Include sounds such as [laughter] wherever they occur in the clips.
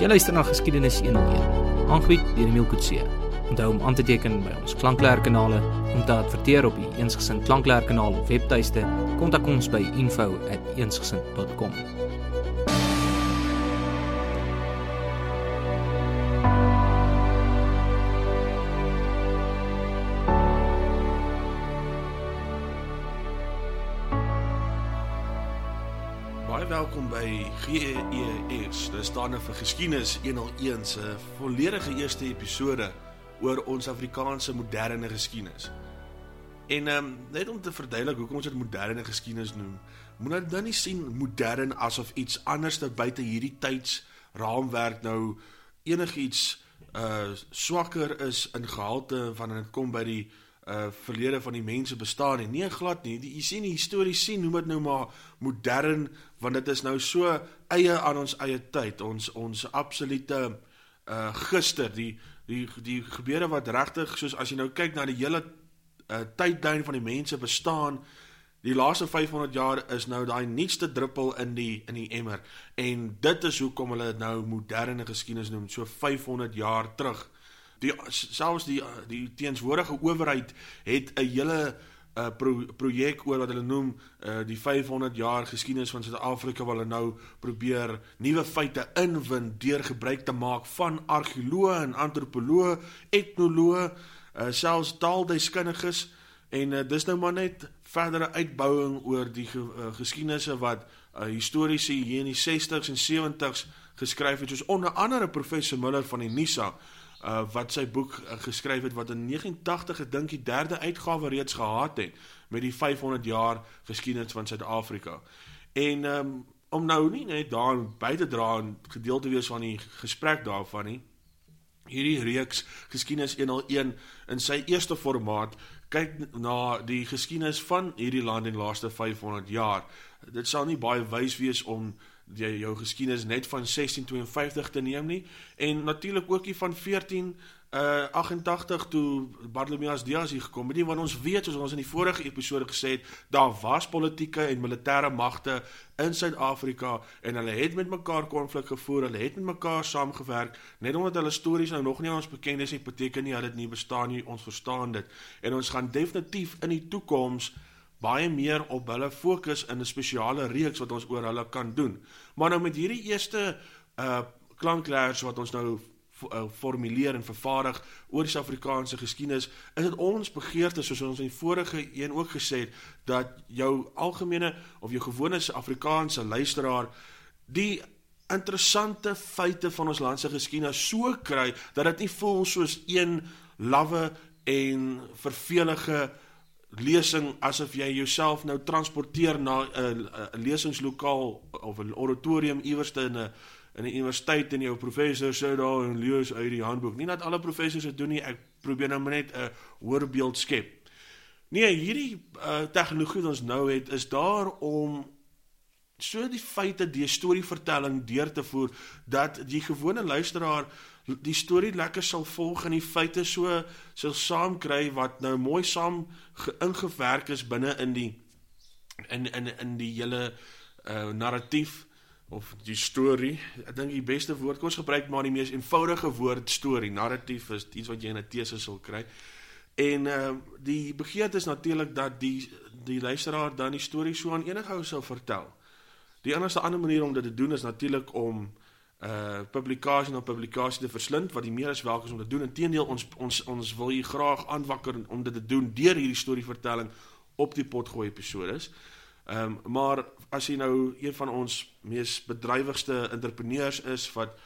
Jy luister na Geskiedenis 101. Aangebied deur Emil Kutse. Onthou om aan te teken by ons klankleerkanale, om te adverteer op die Eensgesind klankleerkanaal of webtuiste, kontak ons by info@eensgesind.com. by GES. Dit staan nou vir Geskiedenis 101 se volledige eerste episode oor ons Afrikaanse moderne geskiedenis. En ehm um, net om te verduidelik hoekom ons dit moderne geskiedenis noem, moet nou dan nie sien modern asof iets anders te buite hierdie tyds raamwerk nou enigiets uh swakker is in gehalte wanneer dit kom by die uh verlede van die mense bestaan nie. Nee, glad nie. Die, jy sien die historie sien noem dit nou maar modern want dit is nou so eie aan ons eie tyd. Ons ons absolute uh gister die die die gebeure wat regtig soos as jy nou kyk na die hele uh tydlyn van die mense bestaan Die laaste 500 jaar is nou daai nuutste druppel in die in die emmer en dit is hoekom hulle dit nou moderne geskiedenis noem so 500 jaar terug die selfs die die teenswordige owerheid het 'n hele uh, pro, projek oor wat hulle noem uh, die 500 jaar geskiedenis van Suid-Afrika waar hulle nou probeer nuwe feite inwin deur gebruik te maak van argeoloë en antropoloë, etnoloë, uh, selfs taaldeskundiges. En uh, dis nou maar net verdere uitbouing oor die ge, uh, geskiedenisse wat uh, historiese hier in die 60s en 70s geskryf het soos onder andere professor Miller van die NISA uh, wat sy boek uh, geskryf het wat in 89 ek dink die derde uitgawe reeds gehad het met die 500 jaar geskiedenis van Suid-Afrika. En um, om nou nie net daar by te dra en gedeel te wees van die gesprek daarvan nie. Hierdie reeks geskiedenis 101 in sy eerste formaat kyk na die geskiedenis van hierdie land in die laaste 500 jaar. Dit sal nie baie wys wees om jy jou geskiedenis net van 1652 te neem nie. En natuurlik ook nie van 14 uh 88 toe Bartolomeus Dias hier gekom het nie want ons weet soos ons in die vorige episode gesê het daar was politieke en militêre magte in Suid-Afrika en hulle het met mekaar konflik gevoer hulle het met mekaar saamgewerk net omdat hulle stories nou nog nie ons bekend is nie beteken nie dat dit nie bestaan nie ons verstaan dit. En ons gaan definitief in die toekoms baie meer op hulle fokus in 'n spesiale reeks wat ons oor hulle kan doen. Maar nou met hierdie eerste uh klankleers wat ons nou uh, formuleer en vervaardig oor die Suid-Afrikaanse geskiedenis, is dit ons begeerte soos ons in die vorige een ook gesê het dat jou algemene of jou gewone Afrikaanse luisteraar die interessante feite van ons land se geskiedenis so kry dat dit nie voel soos een lawwe en vervelige lesing asof jy jouself nou transporteer na 'n lesingslokaal of 'n auditorium iewers in 'n in 'n universiteit en jou professor sê daar en lees uit die handboek. Nie dat alle professors dit doen nie. Ek probeer nou net 'n voorbeeld skep. Nee, hierdie uh, tegnologie wat ons nou het is daar om so die feite die storievertelling deur te voer dat die gewone luisteraar die storie lekker sal volg en die feite so sal saamkry wat nou mooi saam ingewerk is binne in die in in in die hele uh narratief of die storie. Ek dink die beste woord kom ons gebruik maar die mees eenvoudige woord storie. Narratief is iets wat jy in 'n tese sal kry. En uh die begeerte is natuurlik dat die die luisteraar dan die storie so aan enige ou sou vertel. Die enigste ander manier om dit te doen is natuurlik om uh publikasie na publikasie te verslind wat die meer as welkom is om te doen. Inteendeel ons ons ons wil u graag aanwakker om dit te doen deur hierdie storievertelling op die potgooi episodes. Ehm um, maar as jy nou een van ons mees bedrywigste entrepreneurs is wat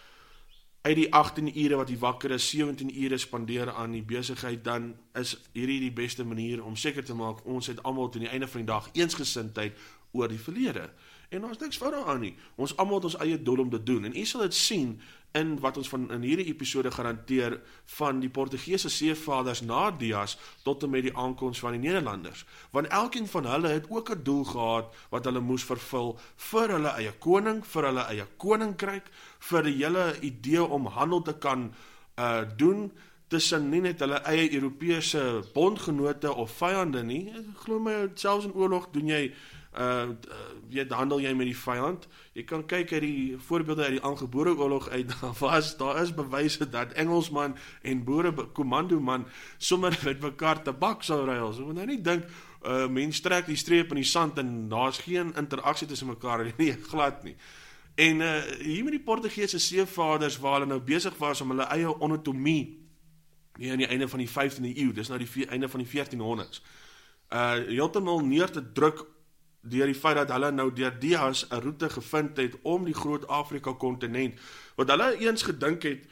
uit die 18 ure wat jy wakker is, 17 ure spandeer aan die besigheid, dan is hierdie die beste manier om seker te maak ons het almal teen die einde van die dag eensgesindheid oor die verlede. En ons niks fout daaraan nie. Ons almal het ons eie doel om te doen en u sal dit sien in wat ons van in hierdie episode garandeer van die Portugese seevaders na Dias tot en met die aankoms van die Nederlanders. Want elkeen van hulle het ook 'n doel gehad wat hulle moes vervul vir hulle eie koning, vir hulle eie koninkryk, vir die hele idee om handel te kan uh doen tussen nie net hulle eie Europese bondgenote of vyande nie. Glo my, selfs in oorlog doen jy uh weet handel jy met die vyand. Jy kan kyk uit die voorbeelde uit die aangebore oorlog uit. [laughs] Daar was daar is bewyse dat Engelsman en boere komando man sommer met mekaar tabak sou ruil. So moet nou nie dink uh mense trek die streep in die sand en daar's geen interaksie tussen mekaar nie, [laughs] glad nie. En uh hier met die Portugese seevaders waar hulle nou besig was om hulle eie anatomie hier aan die einde van die 15de eeu, dis nou die einde van die 1400s. Uh heeltemal neer te druk deur die feit dat hulle nou deur Dias 'n roete gevind het om die groot Afrika kontinent wat hulle eens gedink het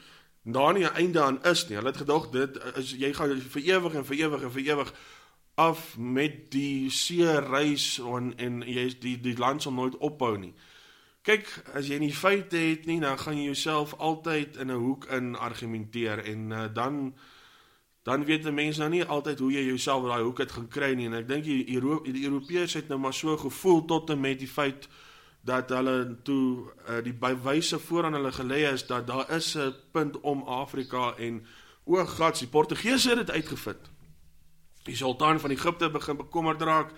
daar nie 'n einde aan is nie. Hulle het gedog dit is jy gaan vir ewig en vir ewig en vir ewig af met die see reis en en jy die die land sal nooit ophou nie. Kyk, as jy nie feite het nie, dan gaan jy jouself altyd in 'n hoek in argumenteer en uh, dan dan weet 'n mens nou nie altyd hoe jy jouself daai hoek het gaan kry nie en ek dink die Euro die Europeërs het nou maar so gevoel tot en met die feit dat hulle toe uh, die bewyse vooraan hulle gelê is dat daar is 'n punt om Afrika en o God, die Portugese het dit uitgevind. Die sultan van Egipte begin bekommerd raak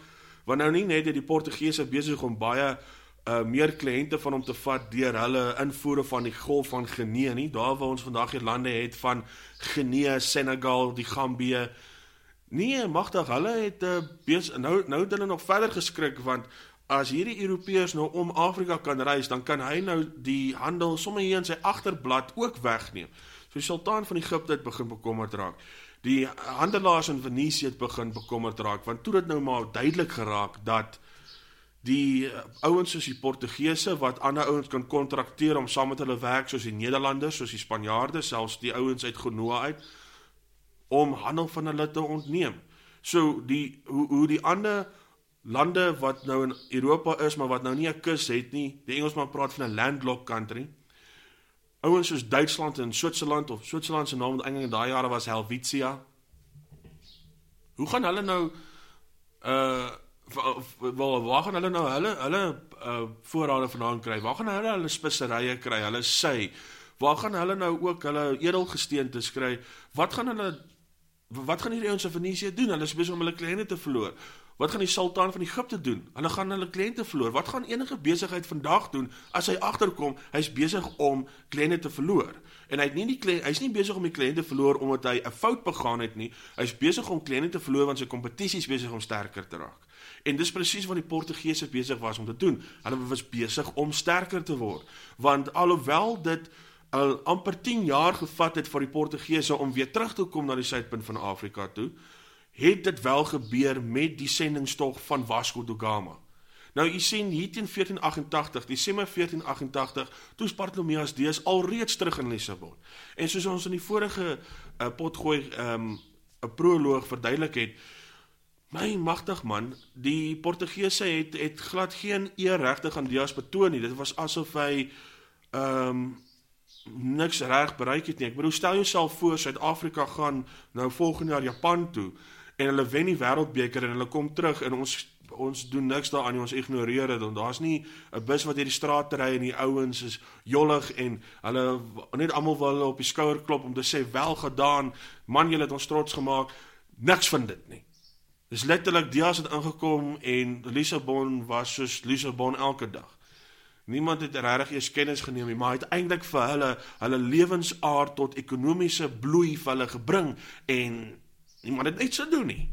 want nou nie net het die Portugese besig om baie uh meer kliënte van hom te vat deur hulle invoere van die golf van Genee nie daar waar ons vandag hier lande het van Genee, Senegal, die Gambie. Nee, magtig, hulle het uh bes, nou nou het hulle nog verder geskrik want as hierdie Europeërs nou om Afrika kan reis, dan kan hy nou die handel sommer hier in sy agterblad ook wegneem. So die sultan van Egipte het begin bekommerd raak. Die handelaars in Venesië het begin bekommerd raak want toe dit nou maar duidelik geraak dat die uh, ouens soos die Portugese wat ander ouens kan kontrakteer om saam met hulle werk soos die Nederlanders, soos die Spanjaarde, selfs die ouens uit Genoa uit om handel van hulle te ontneem. So die hoe hoe die ander lande wat nou in Europa is maar wat nou nie 'n kus het nie, die Engelsman praat van 'n landlocked country. Ouens soos Duitsland en Switserland of Switserland se naam in daai jare was Helvetia. Hoe gaan hulle nou uh wel waar gaan hulle nou hulle hulle uh, voorrade vandaan kry? Waar gaan hulle hulle speserye kry? Hulle sy. Waar gaan hulle nou ook hulle edelgesteente kry? Wat gaan hulle wat gaan hierdie ouens in Venesië doen? Hulle is besig om hulle kliënte te verloor. Wat gaan die sultan van Egipte doen? Hulle gaan hulle kliënte verloor. Wat gaan enige besigheid vandag doen as hy agterkom hy's besig om kliënte te verloor? En hy het nie die hy's nie besig om die kliënte verloor omdat hy 'n fout begaan het nie. Hy's besig om kliënte te verloor want sy kompetisie is besig om sterker te raak. En dis presies wat die Portugese besig was om te doen. Hulle was besig om sterker te word. Want alhoewel dit al amper 10 jaar gevat het vir die Portugese om weer terug te kom na die suidpunt van Afrika toe, het dit wel gebeur met die sendingstog van Vasco da Gama. Nou u sien hier teen 1488, Desember 1488, toe Bartolomeus Dees alreeds terug in Lissabon. En soos ons in die vorige uh, potgooi ehm um, 'n proloog verduidelik het, My magtig man, die Portugese het het glad geen eer regtig aan Dias betoon nie. Dit was asof hy ehm um, niks reg bereik het nie. Ek bedoel stel jouself voor Suid-Afrika gaan nou volgende jaar Japan toe en hulle wen die wêreldbeker en hulle kom terug en ons ons doen niks daaraan nie. Ons ignoreer dit. Daar's nie 'n bus wat hierdie straat ry en die ouens is jollig en hulle net almal wil hulle op die skouer klop om te sê wel gedaan. Man, jy het ons trots gemaak. Niks van dit nie. Dis letterlik Dias het ingekom en Lissabon was soos Lissabon elke dag. Niemand het regtig eers kennis geneem nie, maar hy het eintlik vir hulle hulle lewensaard tot ekonomiese bloei vir hulle gebring en niemand het iets gedoen nie.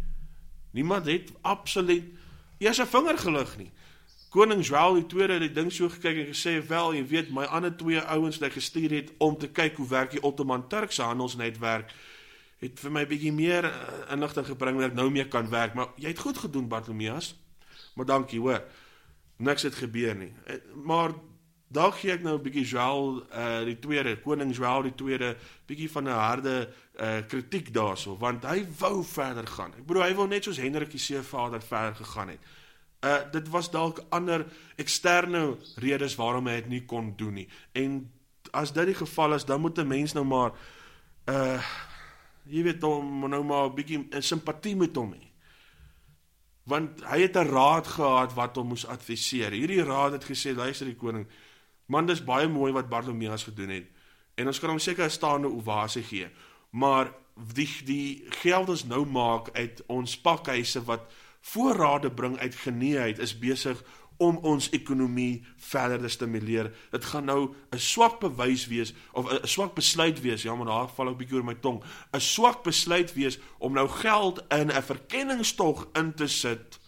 Niemand het absoluut eers 'n vinger gelig nie. Koning João II het die ding so gekyk en gesê, "Wel, jy weet, my ander twee ouens ek gestuur het om te kyk hoe werk die Ottoman Turkse handelsnetwerk." Het vir my bietjie meer uh, inligting gebring dat ek nou meer kan werk, maar jy het goed gedoen Bartolomeus. Maar dankie, hoor. Niks het gebeur nie. Uh, maar dalk gee ek nou 'n bietjie Joel uh die tweede, koning Joel die tweede, bietjie van 'n harde uh kritiek daarso, want hy wou verder gaan. Ek bedoel hy wou net soos Hendrik die seevader verder gegaan het. Uh dit was dalk ander eksterne redes waarom hy dit nie kon doen nie. En as dit die geval is, dan moet 'n mens nou maar uh jy weet hom nou maar 'n bietjie in simpatie met hom hê. Want hy het 'n raad gehad wat hom moes adviseer. Hierdie raad het gesê, luister die koning, man dis baie mooi wat Bartolomeus gedoen het. En ons kan hom seker 'n staande ovasie gee. Maar die die geld ons nou maak uit ons pakhuise wat voorrade bring uit geneeheid is besig om ons ekonomie verder te stimuleer. Dit gaan nou 'n swak bewys wees of 'n swak besluit wees, ja, maar daar val ek 'n bietjie oor my tong. 'n Swak besluit wees om nou geld in 'n verkenningstog in te sit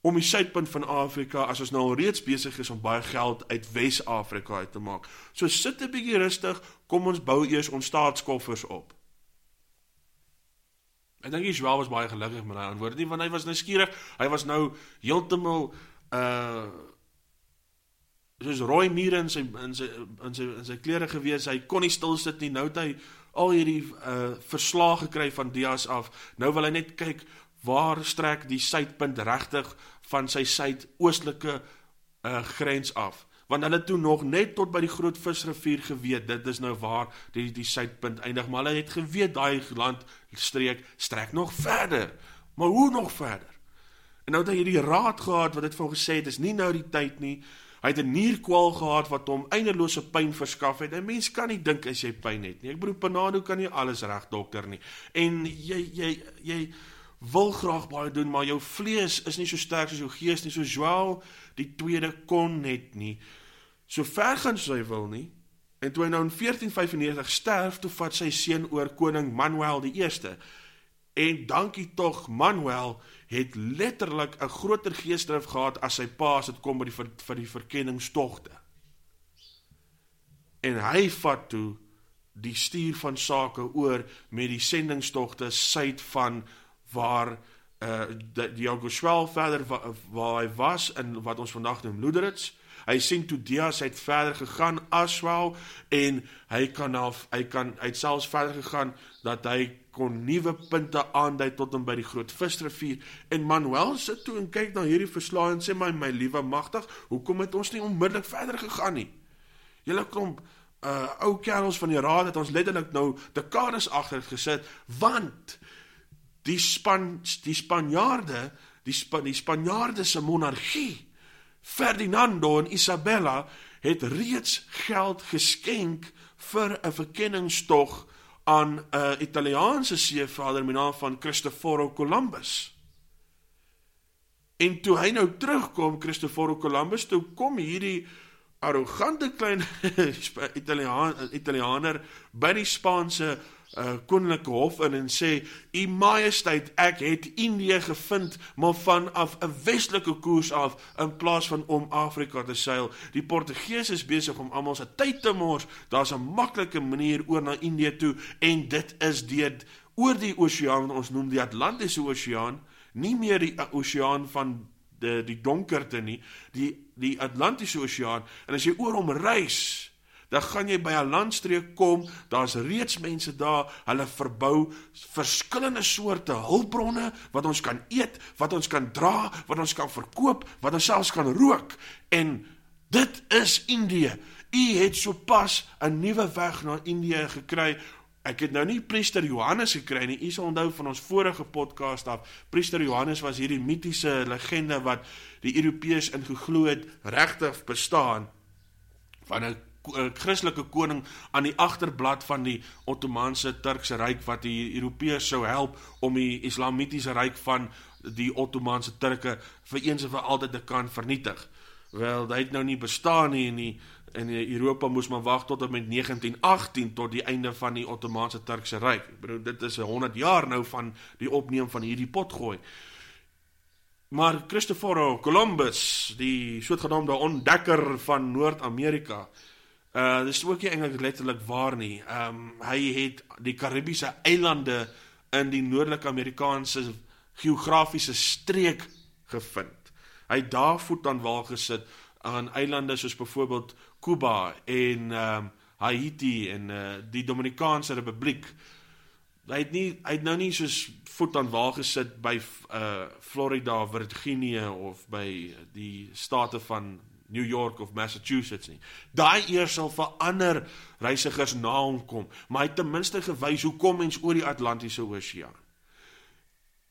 om die suidpunt van Afrika as ons nou al reeds besig is om baie geld uit Wes-Afrika uit te maak. So sit 'n bietjie rustig, kom ons bou eers ons staatskoffers op. Ek dink Israel was baie gelukkig met daai antwoord nie want hy was nou skieurig. Hy was nou heeltemal uh soos rooi mure in sy in sy in sy in sy klere gewees. Hy kon nie stil sit nie. Nou het hy al hierdie uh verslae gekry van Dias af. Nou wil hy net kyk waar strek die suidpunt regtig van sy suidoostelike uh, grens af want hulle toe nog net tot by die groot visrivier geweet dit is nou waar die die suidpunt eindig maar hulle het geweet daai land streek strek nog verder maar hoe nog verder en nou het hy hierdie raad gehad wat dit vir hom gesê het is nie nou die tyd nie hy het 'n nierkwal gehad wat hom eindelose pyn verskaf het 'n mens kan nie dink as jy pyn het nie ek bedoel panado kan nie alles reg dokter nie en jy jy jy, wil graag baie doen, maar jou vlees is nie so sterk soos jou gees nie. So Joel die tweede kon net nie so ver gaan sy wil nie. En toe hy nou in 1495 sterf, toe vat sy seun oor koning Manuel die eerste. En dankie tog Manuel het letterlik 'n groter geesdrift gehad as sy pa as dit kom by die vir, vir die verkenningstogte. En hy vat toe die stuur van sake oor met die sendingstogte suid van waar uh die Jagoshwel verder waar, waar hy was in wat ons vandag noem Luderitz. Hy sien toe Dias het verder gegaan Aswel en hy kan af hy kan uit selfs verder gegaan dat hy kon nuwe punte aandui tot en by die groot visrivier en Manuel sit toe en kyk na hierdie verslae en sê my my liewe magtig, hoekom het ons nie onmiddellik verder gegaan nie? Julle klomp uh ou kerels van die raad het ons letterlik nou dekades agter gesit want die span die Spanjaarde, die Span die Spanjaarde se monargie Ferdinando en Isabella het reeds geld geskenk vir 'n verkenningstog aan 'n Italiaanse seevader met naam van Cristoforo Columbus. En toe hy nou terugkom Cristoforo Columbus, toe kom hierdie arrogante klein [laughs] Italiaan Italianer by die Spaanse uh, koninklike hof in en sê u majesteit ek het Indië gevind maar vanaf 'n westelike koers af in plaas van om Afrika te seil. Die Portugese is besig om almal se tyd te mors. Daar's 'n maklike manier oor na Indië toe en dit is deur oor die oseaan ons noem die Atlantiese Oseaan nie meer die uh, oseaan van die die donkerte nie die die Atlantiese Oseaan. En as jy oor hom reis dan gaan jy by 'n landstreek kom, daar's reeds mense daar, hulle verbou verskillende soorte hulpbronne wat ons kan eet, wat ons kan dra, wat ons kan verkoop, wat ons selfs kan rook en dit is Indië. U het sopas 'n nuwe weg na Indië gekry. Ek het nou nie priester Johannes gekry nie. U sal onthou van ons vorige podcast af. Priester Johannes was hierdie mitiese legende wat die Europeërs ingeglo het regtig bestaan van 'n Christelike koning aan die agterblad van die Ottomaanse Turkse ryk wat die Europeërs sou help om die Islamitiese ryk van die Ottomaanse Turke vir eens en vir altyd te kan vernietig. Wel, dit het nou nie bestaan nie en die in Europa moes maar wag tot en met 1918 tot die einde van die Ottomaanse Turkse ryk. Ek bedoel dit is 100 jaar nou van die opneem van hierdie potgooi. Maar Christopher Columbus, die soortgenoemde ontdekker van Noord-Amerika, Uh dis ook nie eintlik letterlik waar nie. Ehm um, hy het die Karibiese eilande in die noordelike Amerikaanse geografiese streek gevind. Hy het daar voet aan wal gesit aan eilande soos byvoorbeeld Cuba en ehm um, Haiti en uh die Dominikaanse Republiek. Hy het nie hy het nou nie soos voet aan wal gesit by uh Florida, Virginia of by die state van New York of Massachusetts nie. Daai eers sal vir ander reisigers na hom kom, maar hy het ten minste gewys hoe kom mens oor die Atlantiese Oseaan.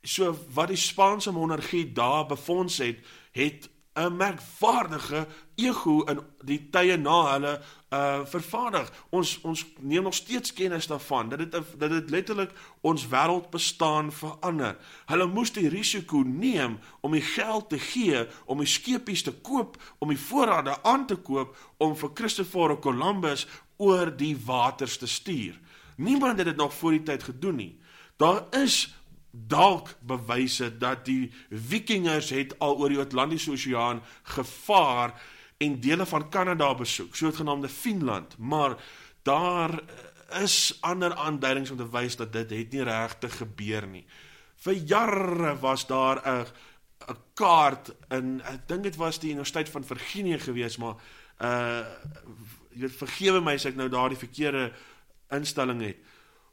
So wat die Spaanse monargie daar befonds het, het 'n merkwaardige ego in die tye na hulle uh vervaardig. Ons ons neem nog steeds kennis daarvan dat dit dat dit letterlik ons wêreld bestaan verander. Hulle moes die risiko neem om die geld te gee om die skepies te koop, om die voorrade aan te koop om vir Christoffel Columbus oor die waters te stuur. Niemand het dit nog voor die tyd gedoen nie. Daar is dalk bewyse dat die vikingers het al oor die Atlantiese Oseaan gevaar en dele van Kanada besoek, sogenaamde Finland, maar daar is ander aanduidings om te wys dat dit het nie regtig gebeur nie. Vir jare was daar 'n 'n kaart in ek dink dit was die Universiteit van Virginie gewees, maar uh jy weet vergewe my as ek nou daardie verkeerde instelling het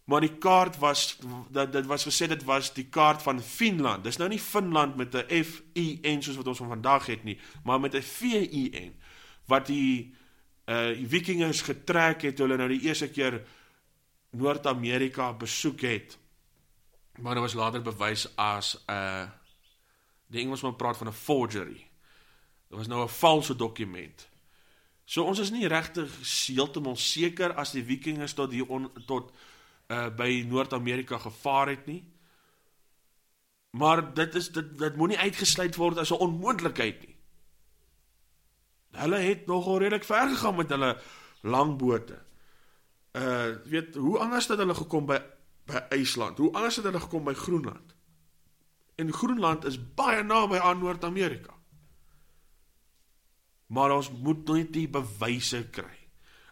maar die kaart was dat dit was gesê dit was die kaart van Finland. Dis nou nie Finland met 'n F I N soos wat ons vandag het nie, maar met 'n V I N wat die uh die Vikingers getrek het toe hulle nou die eerste keer Noord-Amerika besoek het. Maar dit was later bewys as 'n uh, die Engelsman praat van 'n forgery. Dit was nou 'n valse dokument. So ons is nie regtig heeltemal seker as die Vikingers tot hier on, tot uh by Noord-Amerika gevaar het nie. Maar dit is dit dit moenie uitgesluit word as 'n onmoontlikheid nie. Hulle het nogal redelik ver gegaan met hulle langbote. Uh weet hoe anders het hulle gekom by by IJsland? Hoe anders het hulle gekom by Groenland? En Groenland is baie naby aan Noord-Amerika. Maar ons moet net die bewyse kry.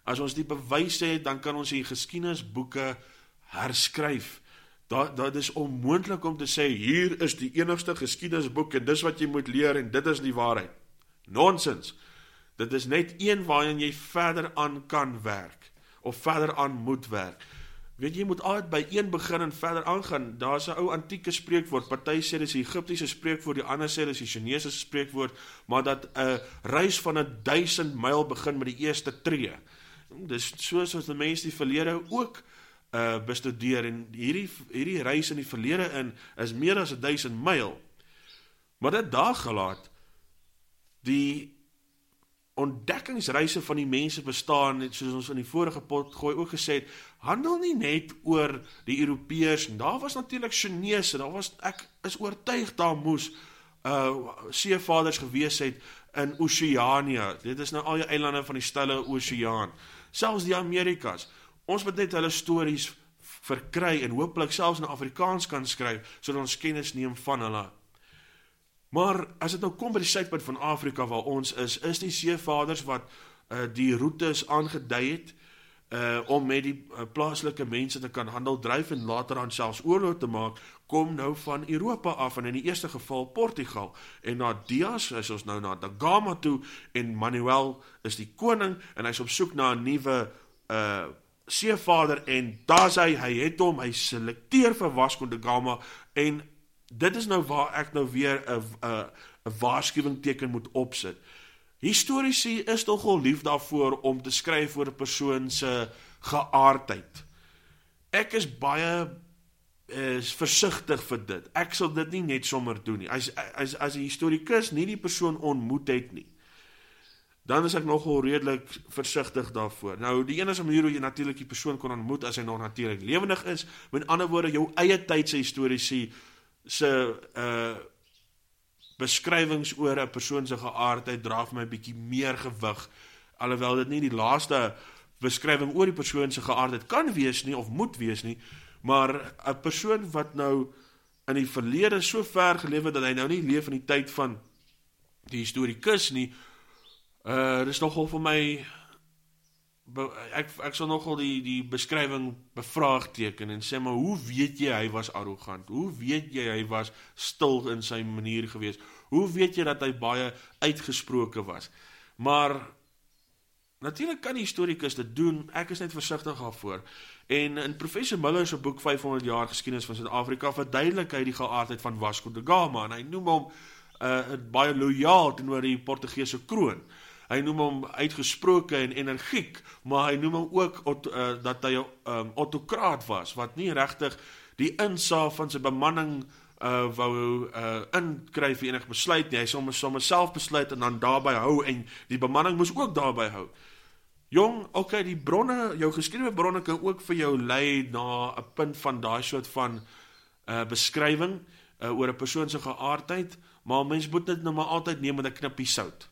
As ons die bewyse het, dan kan ons die geskiedenisboeke herskryf. Dat dit is onmoontlik om te sê hier is die enigste geskiedenisboek en dis wat jy moet leer en dit is die waarheid. Nonsens. Dit is net een waarin jy verder aan kan werk of verder aan moet werk. Weet jy, moet altyd by een begin en verder aangaan. Daar's 'n ou antieke spreekwoord. Party sê dis die Egiptiese spreekwoord, die ander sê dis die Chinese spreekwoord, maar dat 'n reis van 'n 1000 myl begin met die eerste tree. Dis soos as die mense die verlede ook uh bestudeer en hierdie hierdie reis in die verlede in is meer as 1000 myl. Maar dit daag gelaat die ontdekkingsreise van die mense bestaan net soos ons in die vorige pot gooi ook gesê het, handel nie net oor die Europeërs en daar was natuurlik Chinese, daar was ek is oortuig daar moes uh seevaders gewees het in Oseanië. Dit is nou al die eilande van die stille oseaan. Selfs die Amerikas. Ons moet net hulle stories verkry en hooplik selfs in Afrikaans kan skryf sodat ons kennis neem van hulle. Maar as dit nou kom by die suidpunt van Afrika waar ons is, is die seevaders wat uh, die roetes aangedui het uh om met die uh, plaaslike mense te kan handel dryf en later aan selfs oorlog te maak kom nou van Europa af en in die eerste geval Portugal en na Dias is ons nou na Da Gama toe en Manuel is die koning en hy's op soek na 'n nuwe uh seevader en daar's hy, hy het hom, hy selekteer vir Vasco da Gama en dit is nou waar ek nou weer 'n 'n 'n waarskuwing teken moet opsit. Historiese is tog al lief daarvoor om te skryf oor 'n persoon se geaardheid. Ek is baie is versigtig vir dit. Ek sal dit nie net sommer doen nie. As as as 'n historikus nie die persoon ontmoet het nie, dan is ek nogal redelik versigtig daarvoor. Nou die enigste manier hoe jy natuurlik die persoon kon ontmoet as hy nog natuurlik lewendig is, met ander woorde jou eie tyd se historiese se uh beskrywings oor 'n persoon se geaardheid dra vir my 'n bietjie meer gewig alhoewel dit nie die laaste beskrywing oor die persoon se geaardheid kan wees nie of moet wees nie, maar 'n persoon wat nou in die verlede so ver geleef het dat hy nou nie leef in die tyd van die historikus nie, Uh dis nogal vir my ek ek sal nogal die die beskrywing bevraagteken en sê maar hoe weet jy hy was arrogant? Hoe weet jy hy was stil in sy manier gewees? Hoe weet jy dat hy baie uitgesproke was? Maar natuurlik kan die historikus dit doen. Ek is net versigtig daarvoor. En in professor Miller se boek 500 jaar geskiedenis van Suid-Afrika verduidelik hy die geaardheid van Vasco da Gama en hy noem hom uh baie lojaal teenoor die Portugese kroon. Hy noem hom uitgesproke en energiek, maar hy noem hom ook ot, uh, dat hy 'n um, autokraat was wat nie regtig die insaag van sy bemanning uh wou uh inkry vir enige besluit nie. Hy sommer sommer self besluit en dan daarby hou en die bemanning moes ook daarby hou. Jong, okay, die bronne, jou geskrewe bronne kan ook vir jou lei na 'n punt van daai soort van uh beskrywing uh oor 'n persoon se geaardheid, maar mens moet dit nou maar altyd neem met 'n knippie sout.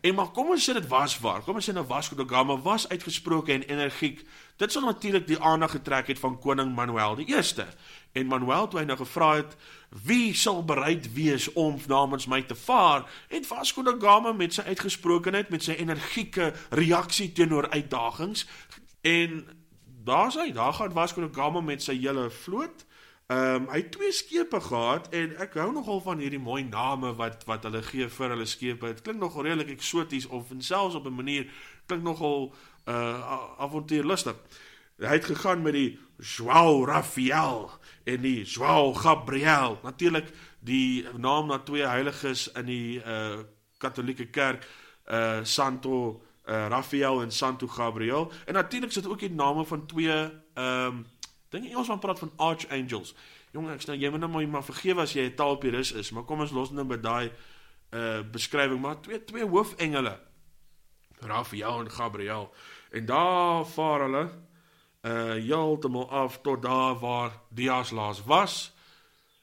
En maar kom ons sê dit was waar. Kom ons sê nou Vasco da Gama was uitgesproke en energiek. Dit sou natuurlik die aandag getrek het van koning Manuel die 1ste. En Manuel toe hy nou gevra het wie sal bereid wees om namens my te vaar, het Vasco da Gama met sy uitgesprokenheid, met sy energieke reaksie teenoor uitdagings en daar's hy, daar gaan Vasco da Gama met sy hele vloot Ehm um, hy het twee skepe gehad en ek hou nogal van hierdie mooi name wat wat hulle gee vir hulle skepe. Dit klink nogal redelik eksoties of selfs op 'n manier klink nogal uh avontuurlustig. Hy het gegaan met die João Rafael en die João Gabriel. Natuurlik die naam na twee heiliges in die uh Katolieke Kerk, uh Santo uh Rafael en Santo Gabriel. En natuurlik sit ook die name van twee ehm um, Dink jy ons van praat van archangels? Jong, ek sê nou jy moet nou maar, maar vergewe as jy 'n taalpurist is, maar kom ons los nou by daai uh beskrywing maar twee twee hoofengele. Rafael en Gabriel. En daar vaar hulle uh heeltemal af tot daar waar Dias laas was.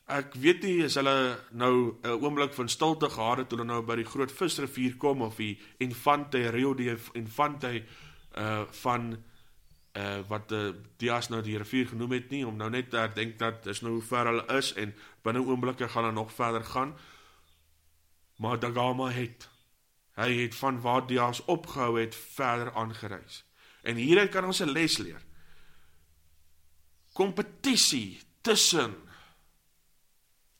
Ek weet nie as hulle nou 'n oomblik van stilte gehad het toe hulle nou by die groot visrivier kom of die Infante Rio de Infante uh van uh wat uh, Dias nou die rivier genoem het nie om nou net te dink dat dis nou hoe ver hulle is en binne oomblikke gaan hulle nog verder gaan. Maar Dagama het hy het van waar Dias opgehou het verder aangereis. En hieruit kan ons 'n les leer. Kompetisie tussen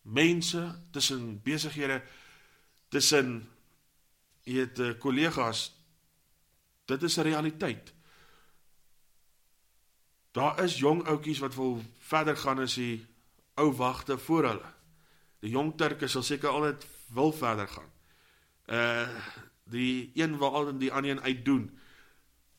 mense, tussen besighede, tussen jy het uh, kollegas dit is 'n realiteit. Daar is jong ouetjies wat wil verder gaan as die ou wagte voor hulle. Die jong Turke sal seker altyd wil verder gaan. Uh die een wil altyd die ander een uitdoen.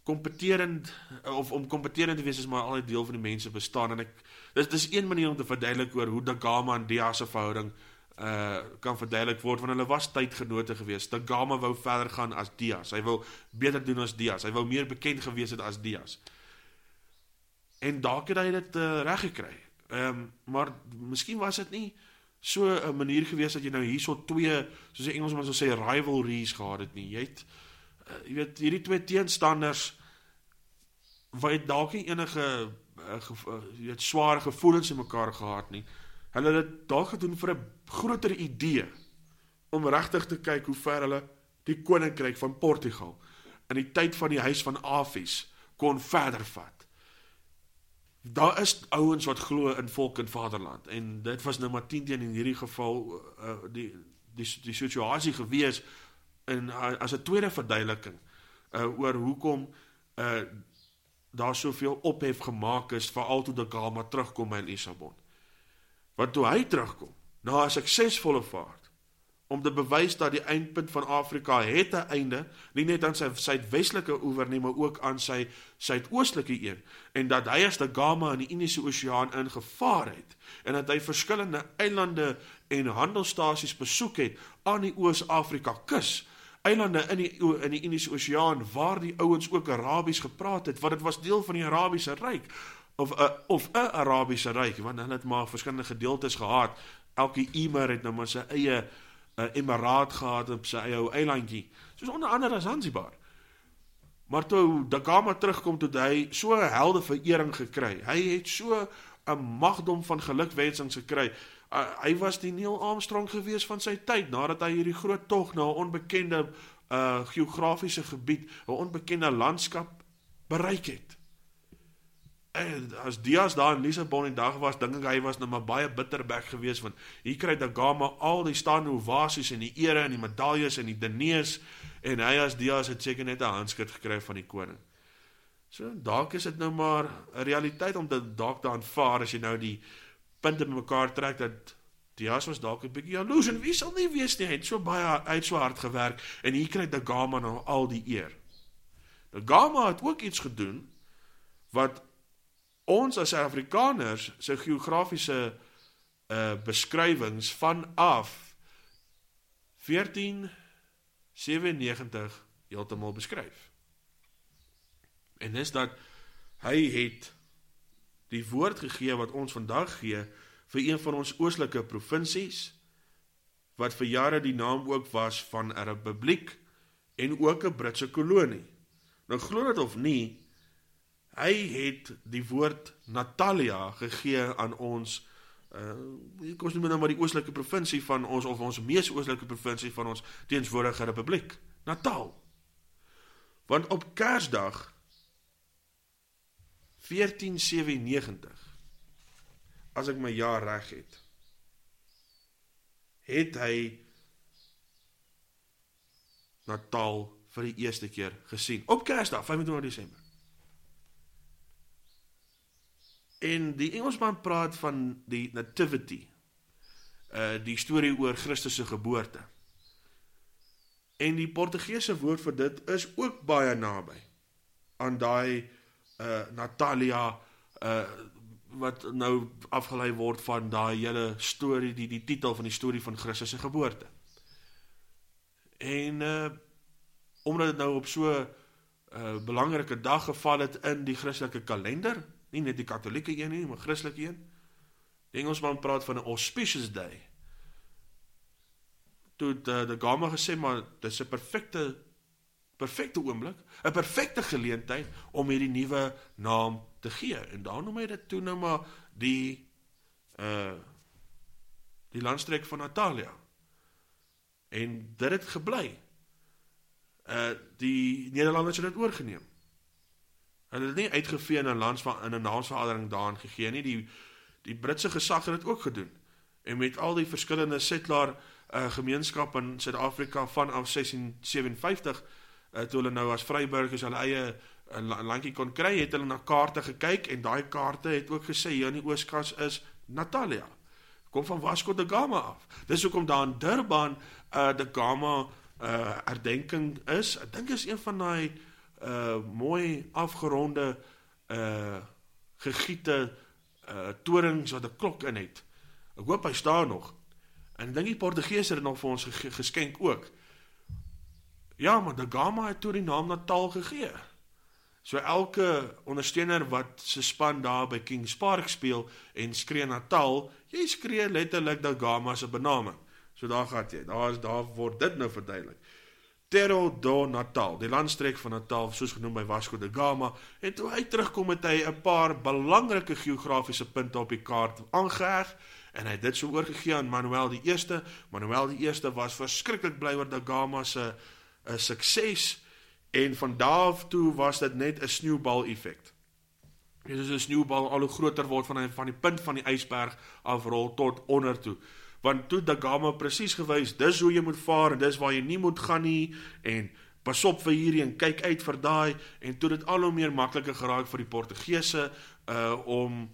Kompeterend of om kompeterend te wees is maar altyd deel van die mense bestaan en ek dis dis een manier om te verduidelik oor hoe Dagama en Dia se verhouding uh kan verduidelik word want hulle was tydgenote geweest. Dagama wou verder gaan as Dia. Hy wou beter doen as Dia. Hy wou meer bekend gewees het as Dia. En dalk het hy dit uh, reg gekry. Ehm um, maar miskien was dit nie so 'n manier gewees dat jy nou hierso twee soos die Engelsman sou sê rivalries gehad het nie. Jy het uh, jy weet hierdie twee teenstanders wat dalk nie enige uh, jy weet swaar gevoelens in mekaar gehad nie. Hulle het dit dalk gedoen vir 'n groter idee om regtig te kyk hoe ver hulle die koninkryk van Portugal in die tyd van die huis van Afies kon verder vat. Daar is ouens wat glo in volk en vaderland en dit was nou maar 10 teen in hierdie geval uh, die die die situasie gewees in uh, as 'n tweede verduideliking uh, oor hoekom uh, daar soveel ophef gemaak is veral toe die Gama terugkom by Lissabon. Want toe hy terugkom na 'n suksesvolle vaart om te bewys dat die eindpunt van Afrika het 'n einde, nie net aan sy suidwestelike oewer nie, maar ook aan sy suidoostelike een en dat hy as die Gama in die Indiese Oseaan ingevaar het en dat hy verskillende eilande en handelstasies besoek het aan die Oos-Afrika kus eilande in die in die Indiese Oseaan waar die ouens ook Arabies gepraat het, want dit was deel van die Arabiese ryk of 'n of 'n Arabiese ryk, want hulle het maar verskillende gedeeltes gehad. Elke emir het nou maar sy eie 'n emiraat gehad op sy eie ou eilandjie, soos onder andere Zanzibar. Maar toe Dagama terugkom toe hy so 'n helde verering gekry. Hy het so 'n magdom van gelukwensings gekry. Uh, hy was die Neil Armstrong gewees van sy tyd nadat hy hierdie groot tog na 'n onbekende uh geografiese gebied, 'n onbekende landskap bereik het. En as Dias daar in Lissabon en dag was, dink ek hy was nou maar baie bitterbek geweest want hier kry Dagama al die staande ovasies en die ere en die medaljes en die dinees en hy as Dias het seker net 'n handskrif gekry van die koning. So dalk is dit nou maar 'n realiteit om dit dalk te aanvaar as jy nou die punte bymekaar trek dat Dias was dalk 'n bietjie jaloes en wie sal nie weet nie, hy het so baie uit so hard gewerk en hier kry Dagama nou al die eer. Dagama het ook iets gedoen wat ons as Afrikaners se geografiese uh beskrywings vanaf 1497 heeltemal beskryf. En dis dat hy het die woord gegee wat ons vandag gee vir een van ons oostelike provinsies wat vir jare die naam ook was van 'n republiek en ook 'n Britse kolonie. Nou glo dit of nie, hy het die woord Natalia gegee aan ons uh kom ons noem nou maar die oostelike provinsie van ons of ons mees oostelike provinsie van ons teenswoordige republiek, Natal. Want op Kersdag 1497 as ek my jaar reg het, het hy Natal vir die eerste keer gesien op Kersdag 25 Desember. En die Engelsman praat van die nativity. Uh die storie oor Christus se geboorte. En die Portugese woord vir dit is ook baie naby aan daai uh Natalia uh wat nou afgelei word van daai hele storie die die titel van die storie van Christus se geboorte. En uh omdat dit nou op so 'n uh, belangrike dag geval het in die Christelike kalender, nie net die katholieke een nie, maar christelike een. Die Engelsman praat van 'n auspicious day. Toe die, die Gama gesê maar dis 'n perfekte perfekte oomblik, 'n perfekte geleentheid om hierdie nuwe naam te gee. En daarom noem hy dit toe nou maar die uh die landstreek van Natalia. En dit het gebly. Uh die Nederlanders het dit oorgeneem. Hulle het nie uitgevee in 'n lands van in 'n naamsverandering daarin gegee nie. Die die Britse gesag het dit ook gedoen. En met al die verskillende settler uh, gemeenskappe in Suid-Afrika vanaf 1657 uh, toe hulle nou as vryburgers hulle eie uh, landjie kon kry, het hulle na kaarte gekyk en daai kaarte het ook gesê hier in die Ooskas is Natalia. Kom van Vasco da Gama af. Dis hoekom daar in Durban uh da Gama uh herdenking is. Ek dink is een van daai uh mooi afgeronde uh gegiete uh torings wat 'n klok in het. Ek hoop hy staan nog. En ek dink die Portugese het nog vir ons geskenk ook. Ja, maar Da Gama het toe die naam Natal gegee. So elke ondersteuner wat se span daar by Kings Park speel en skree Natal, jy skree letterlik Da Gama se benaming. So daar gaan jy. Daar is daar word dit nou verduidelik. Terro do Natal, die landstreek van Natal, soos genoem by Vasco da Gama, en toe hy terugkom het hy 'n paar belangrike geografiese punte op die kaart aangeheg en hy het dit so oorgegee aan Manuel die 1ste. Manuel die 1ste was verskriklik bly oor da Gama se 'n sukses en van daar af toe was dit net 'n sneeubal effek. Dit is 'n sneeubal al hoe groter word van van die punt van die ysberg afrol tot onder toe want toe da Gama presies gewys dis hoe jy moet vaar en dis waar jy nie moet gaan nie. En pas op vir hierdie en kyk uit vir daai. En toe dit al hoe meer makliker geraak vir die Portugese uh om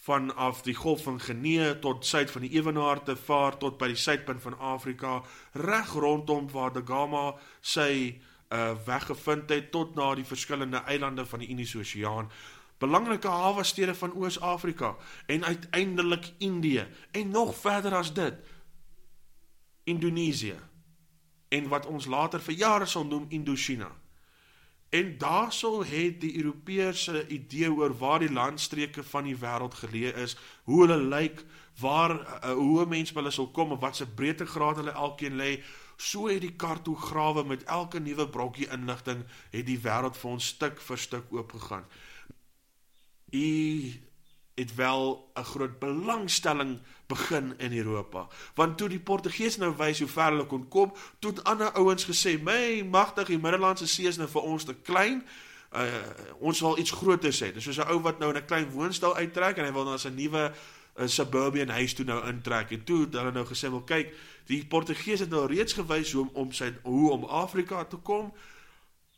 vanaf die golf van Genee tot suid van die Ewenaar te vaar tot by die suidpunt van Afrika reg rondom waar da Gama sy uh weggevind het tot na die verskillende eilande van die Indiese Oseaan belangrike hawe stede van Oos-Afrika en uiteindelik Indië en nog verder as dit Indonesië en wat ons later vir jare sal noem Indochina. En daarsou het die Europeërs 'n idee oor waar die landstreke van die wêreld geleë is, hoe hulle lyk, waar uh, hoe mense hulle sal kom en wat se breedtegraad hulle elkeen lê. So het die kartograwe met elke nuwe brokkie inligting het die wêreld vir ons stuk vir stuk oopgegaan u het wel 'n groot belangstelling begin in Europa. Want toe die Portugese nou wys hoe ver hulle kon kom, toe het ander ouens gesê, "My magtig, die Middellandse See is nou vir ons te klein. Uh ons wil iets groter hê." Dis soos 'n ou wat nou in 'n klein woonstel uittrek en hy wil nou as 'n nuwe 'n suburban huis toe nou intrek. En toe het hulle nou gesê, "Wel kyk, die Portugese het nou reeds gewys hoe om om sy hoe om Afrika te kom."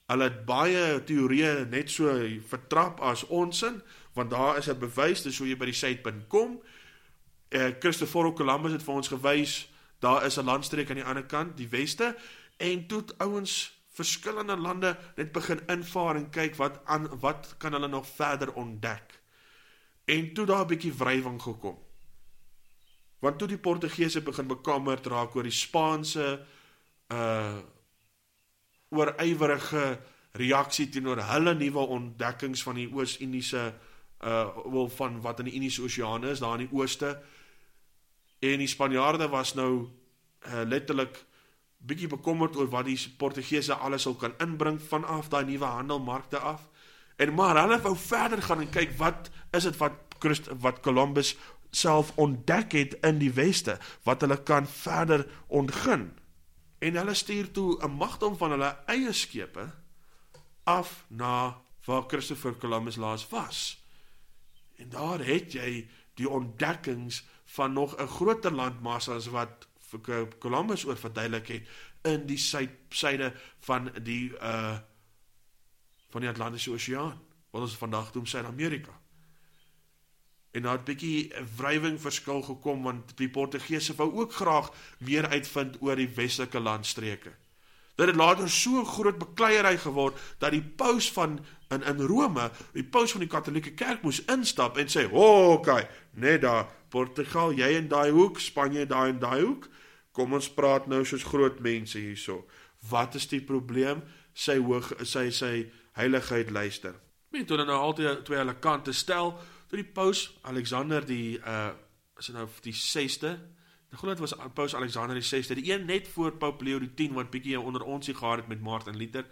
Hulle het baie teorieë net so vertrap as ons in want daar is 'n bewys dis hoe jy by die suidpunt kom. Eh Christoffel Columbus het vir ons gewys daar is 'n landstreek aan die ander kant, die weste, en toe ouens verskillende lande net begin invaar en kyk wat aan wat kan hulle nog verder ontdek. En toe daar 'n bietjie wrywing gekom. Want toe die Portugese begin bekommerd raak oor die Spaanse uh oorywerige reaksie teenoor hulle nuwe ontdekkings van die Oos-Indiese uh wel van wat in die Indiese Oseaan is daar in die ooste en die Spanjaarde was nou uh, letterlik bietjie bekommerd oor wat die Portugese alles sou kan inbring vanaf daai nuwe handelmarkte af. En maar hulle wou verder gaan en kyk wat is dit wat Christ wat Columbus self ontdek het in die weste wat hulle kan verder ontgin. En hulle stuur toe 'n magdom van hulle eie skepe af na waar Christopher Columbus laas was. En daar het jy die ontdekkings van nog 'n groter landmassa as wat Columbus oor verduidelik het in die suide van die uh van die Atlantiese Oseaan wat ons vandag noem Suid-Amerika. En daar het 'n bietjie 'n wrywing verskil gekom want die Portugese wou ook graag meer uitvind oor die westelike landstreke. Dit het later so groot bekleierery geword dat die paus van in in Rome, die paus van die Katolieke Kerk moes instap en sê, "Ho, okay, net daar Portugal, jy in daai hoek, Spanje daai en daai hoek. Kom ons praat nou soos groot mense hierso. Wat is die probleem? Sy hoog sy sy heiligheid luister." Mense toe nou altyd twee hulle kante stel, toe die paus Alexander die uh is nou die 6ste Ek glo dit was Paus Alexander die 6de, die een net voor Paus Leo die 10 wat bietjie onder ons hier gehad het met Martin Luther.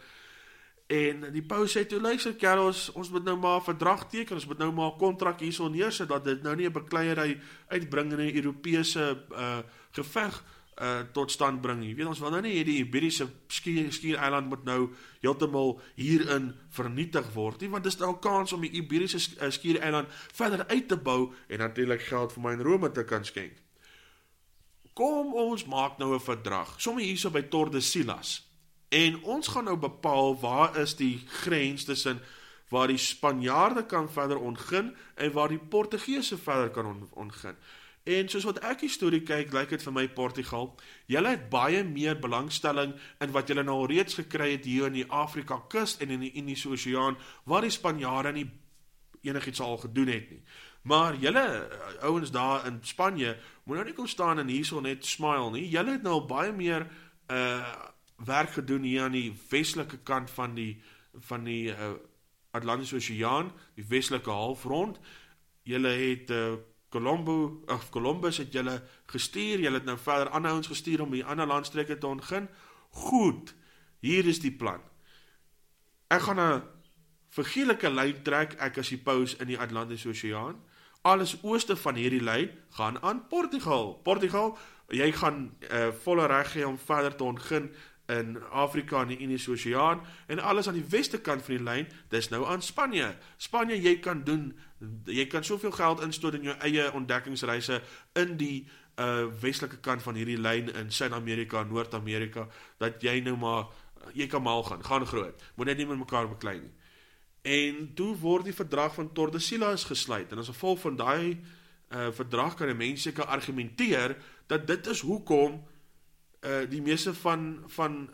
En die paus sê toe luister kerels, ons moet nou maar 'n verdrag teken, ons moet nou maar 'n kontrak hierso neersit dat dit nou nie 'n bekleierery uitbring in 'n Europese uh geveg uh tot stand bring nie. Weet ons wil nou nie hierdie Iberiese skiereiland moet nou heeltemal hierin vernietig word nie, want dis nou 'n kans om die Iberiese skiereiland verder uit te bou en natuurlik geld vir my in Rome te kan skenk. Kom ons maak nou 'n verdrag. Sommige hierso by Tordesillas. En ons gaan nou bepaal waar is die grens tussen waar die Spanjaarde kan verder ontgin en waar die Portugese verder kan on, ontgin. En soos wat ek die storie kyk, lyk dit vir my Portugal, julle het baie meer belangstelling in wat julle nou al reeds gekry het hier in die Afrika kus en in die Indiese Oseaan waar die Spanjaarde nie enigiets al gedoen het nie. Maar julle eh, ouens daar in Spanje moet nou nie kom staan en hierso net smile nie. Julle het nou baie meer uh werk gedoen hier aan die westelike kant van die van die uh, Atlantiese Oseaan, die westelike halfrond. Julle het uh Colombo of Columbus het julle gestuur. Julle het nou verder ander ouens gestuur om die ander landstreke te ontgin. Goed. Hier is die plan. Ek gaan 'n vergielike lyn trek ek as die paus in die Atlantiese Oseaan alles ooste van hierdie lyn gaan aan Portugal. Portugal, jy gaan uh, volle reg hê om verder te ontgin in Afrika en die Indiese Oseaan en alles aan die weste kant van die lyn, dis nou aan Spanje. Spanje, jy kan doen jy kan soveel geld instort in jou eie ontdekkingsreise in die uh westelike kant van hierdie lyn in Suid-Amerika, Noord-Amerika dat jy nou maar jy kan mal gaan, gaan groot. Moet net nie met mekaar beklei nie. En toe word die verdrag van Tordesillas gesluit en as gevolg van daai uh verdrag kan mense kan argumenteer dat dit is hoekom uh die meeste van van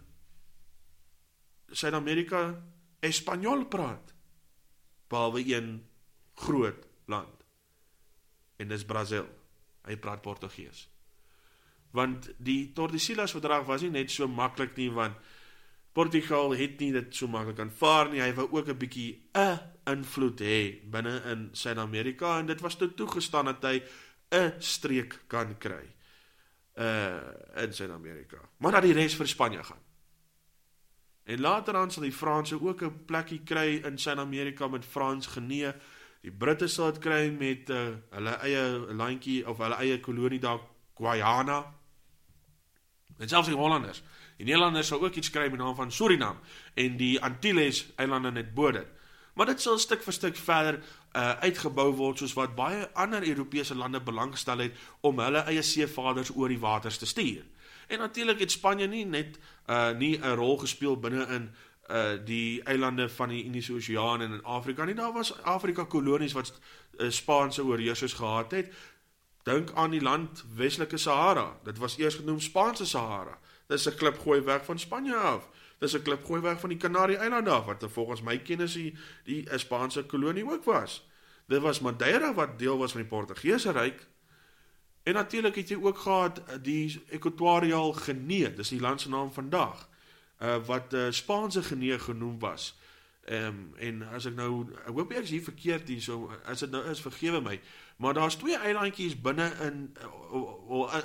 Suid-Amerika Espanjol praat behalwe een groot land en dis Brasil. Hy praat Portugees. Want die Tordesillas verdrag was nie net so maklik nie want Portugal het nie dit so maklik aanvaar nie. Hy wou ook 'n bietjie 'n invloed hê binne in Suid-Amerika en dit was toe toegestaan dat hy 'n streek kan kry uh in Suid-Amerika. Maar dat die res vir Spanje gaan. En later dan sal die Franse ook 'n plekkie kry in Suid-Amerika met Frans genee. Die Britte sal dit kry met uh, hulle eie landjie of hulle eie kolonie daar Guyana. En selfs die Hollanders. Die Nederlanders sal ook iets skryf met naam van Suriname en die Antilles eilande net bo dit. Maar dit sal stuk vir stuk verder uh, uitgebou word soos wat baie ander Europese lande belangstel het om hulle eie seevaders oor die waters te stuur. En natuurlik het Spanje nie net uh, nie 'n rol gespeel binne in uh die eilande van die Indiese Oseaan en in Afrika nie. Daar was Afrika kolonies wat uh, Spaanse oorheersers gehad het. Dink aan die land Weselike Sahara. Dit was eers genoem Spaanse Sahara. Dis 'n klip gooi weg van Spanje af. Dis 'n klip gooi weg van die Kanarie eilande af wat volgens my kennis die die Spaanse kolonie ook was. Dit was Madeira wat deel was van die Portugese ryk En natuurlik het jy ook gehad uh, die Equatorial Guinea, dis die land se naam vandag, uh wat uh, Spaanse Guinea genoem was. Ehm um, en as ek nou ek hoop ek is hier verkeerd hier so as dit nou is vergewe my. Maar daar's twee eilandjies binne in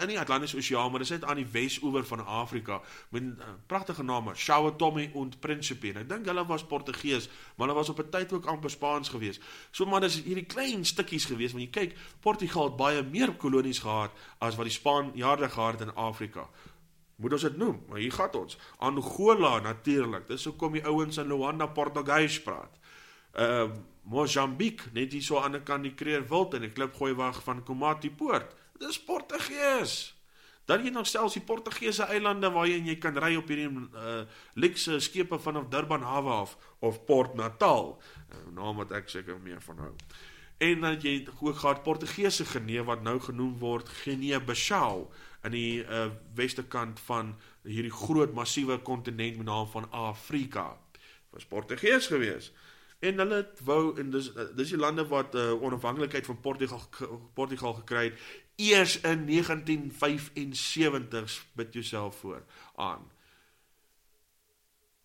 in die Atlantiese Oseaan, maar dit is net aan die wesoewer van Afrika met uh, pragtige name, São Tomé en Príncipe. Ek dink hulle was Portugees, maar hulle was op 'n tyd ook amper Spaans gewees. So maar dis hierdie klein stukkies gewees, want jy kyk, Portugal het baie meer kolonies gehad as wat die Spanjaarde gehad het in Afrika. Moet ons dit noem? Maar hier gaan ons. Angola natuurlik. Dis hoekom die ouens in Luanda Portugees praat. Ehm uh, Mozambique, net hier so aan die kant die Kreer Wild en die klipgooi wag van Komati Poort. Dis Portugees. Dan jy nog selfs die Portugese eilande waar jy kan ry op hierdie uh luxe skepe vanaf Durban hawe af of Port Natal, uh, naam wat ek seker meer van hou. En dan jy ook gehad Portugese Genee wat nou genoem word Guinea-Bissau in die uh weste kant van hierdie groot massiewe kontinent met naam van Afrika. Was Portugees geweest en hulle wou en dis dis die lande wat uh, onafhanklikheid van Portugal Portugal gekry het eers in 1975 bid jouself voor aan.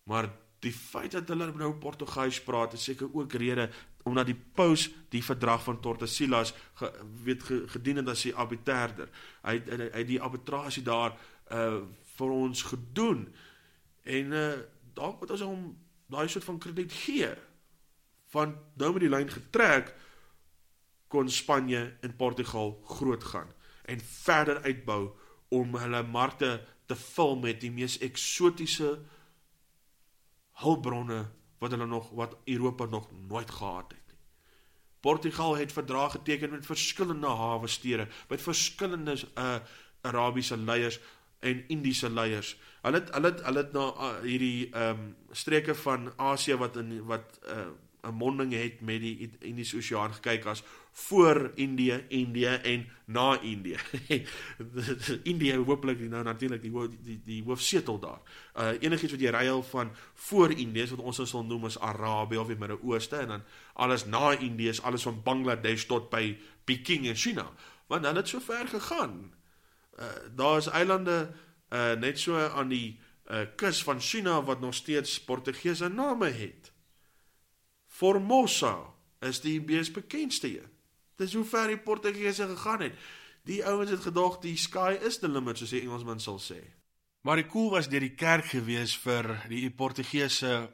Maar die feit dat hulle nou Portugees praat is seker ook rede omdat die paus die verdrag van Tordesillas ge, weet ge, gedien het as die arbiterder. Hy het hy, hy die arbitrasie daar uh vir ons gedoen. En uh dalk moet ons hom daai soort van krediet gee van nou met die lyn getrek kon Spanje en Portugal groot gaan en verder uitbou om hulle markte te vul met die mees eksotiese hulpbronne wat hulle nog wat Europa nog nooit gehad het nie. Portugal het verdrae geteken met verskillende hawe stede, met verskillende uh Arabiese leiers en Indiese leiers. Hulle het hulle het hulle het na uh, hierdie ehm um, streke van Asië wat in wat uh 'n monding het met die Indiese Oseaan gekyk as voor Indië, Indië en na Indië. [laughs] Indië hooplik nou natuurlik die die die, hoofsetel daar. Uh enigiets wat jy ruil van voor Indië wat ons sal noem as Arabië of die Midde-Ooste en dan alles na Indië is alles van Bangladesh tot by Peking in China. Want hulle het so ver gegaan. Uh daar is eilande uh net so aan die uh kus van China wat nog steeds Portugese name het. Formosa is die mees bekendste een. Dis hoe ver die Portugese gegaan het. Die ouens het gedog die sky is the limit soos die Engelsman sal sê. Maar die koel was deur die kerk gewees vir die Portugese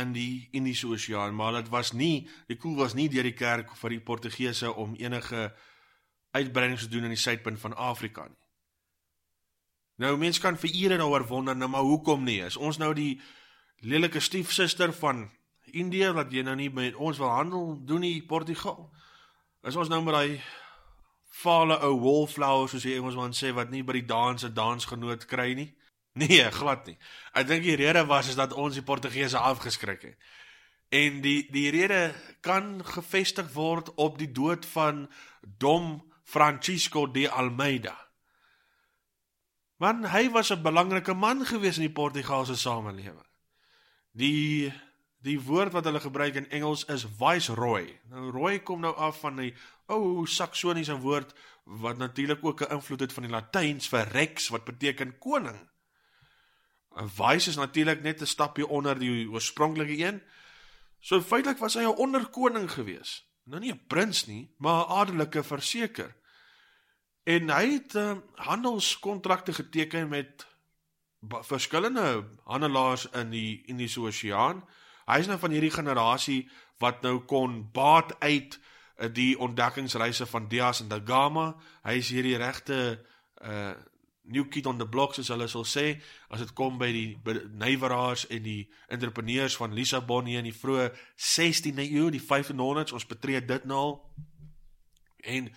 in die Indiese Oseaan, maar dit was nie die koel was nie deur die kerk vir die Portugese om enige uitbreidings te doen in die suidpunt van Afrika nie. Nou mense kan vir ure daaroor wonder, nou maar hoekom nie? Is ons nou die lelike stiefsuster van Indië wat jy nou nie met ons wil handel doen nie Portugal. Is ons nou met daai fale ou wallflower soos die Engelsman sê wat nie by die dans 'n dansgenoot kry nie? Nee, glad nie. Ek dink die rede was is dat ons die Portugese afgeskrik het. En die die rede kan gefestig word op die dood van Dom Francisco de Almeida. Want hy was 'n belangrike man gewees in die Portugaalse samelewing. Die Die woord wat hulle gebruik in Engels is viceroy. Nou roy kom nou af van die ou saksoniese woord wat natuurlik ook 'n invloed het van die Latyns vir rex wat beteken koning. 'n Vice is natuurlik net 'n stapie onder die oorspronklike een. So feitelik was hy 'n onderkoning gewees. Nou nie 'n prins nie, maar 'n adelike verseker. En hy het uh, handelskontrakte geteken met verskillende handelaars in die Indiese Oseaan. Hy is nou van hierdie generasie wat nou kon baat uit eh, die ontdekkingsreise van Dias en da Gama. Hy is hierdie regte uh new kid on the block soos hulle sal sê as dit kom by die nywerhaars en die entrepreneurs van Lissabon hier in die vroeë 16de eeu, die 1500s, ons betree dit nou al. En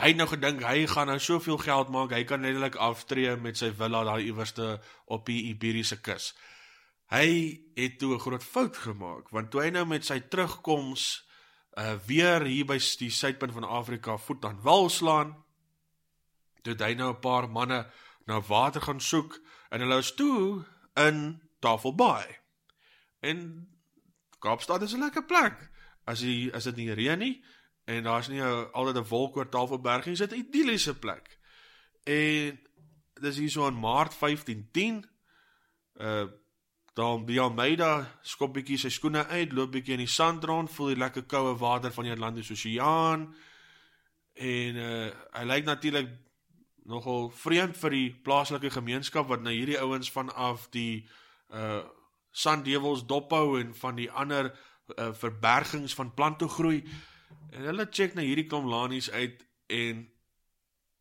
hy het nou gedink hy gaan nou soveel geld maak, hy kan netlik aftree met sy villa daar iewerste op die Iberiese kus. Hy het toe 'n groot fout gemaak want toe hy nou met sy terugkoms uh weer hier by die suidpunt van Afrika voet aan wal slaan, toe hy nou 'n paar manne na water gaan soek en hulle is toe in Tafelbaai. En Kaapstad is 'n lekker plek. As jy as dit nie reën nie en daar's nie altyd 'n wolk oor Tafelberg nie, dit 'n idilliese plek. En dis hier so in Maart 1510. Uh dan die Almeida skop bietjie sy skoene uit, loop bietjie in die sand rond, voel die lekker koue water van die Atlantiese Oseaan. En uh hy lyk natuurlik nogal vreemd vir die plaaslike gemeenskap wat nou hierdie ouens vanaf die uh sanddewels dophou en van die ander uh, verbergings van plante groei. En hulle check na hierdie klomp lanies uit en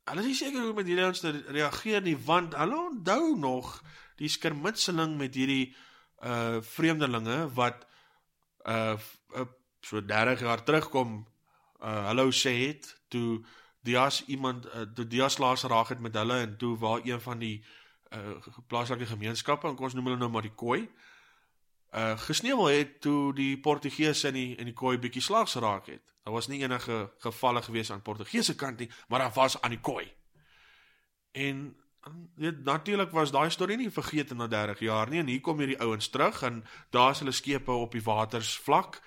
hulle is seker hoe met hierdie ouens te reageer nie want hulle onthou nog die skermutseling met hierdie uh vreemdelinge wat uh, uh so 30 jaar terugkom uh hallo sê het toe Dias iemand uh, toe Dias laas raak het met hulle en toe waar een van die uh plaaslike gemeenskappe en ons noem hulle nou maar die Khoi uh gesneuwel het toe die Portugese in die in die Khoi bietjie slaags geraak het. Daar was nie enige gevalle gewees aan Portugese kant nie, maar daar was aan die Khoi. En weet natuurlik was daai storie nie vergeet na 30 jaar nie en hier kom hierdie ouens terug en daar's hulle skepe op die waters vlak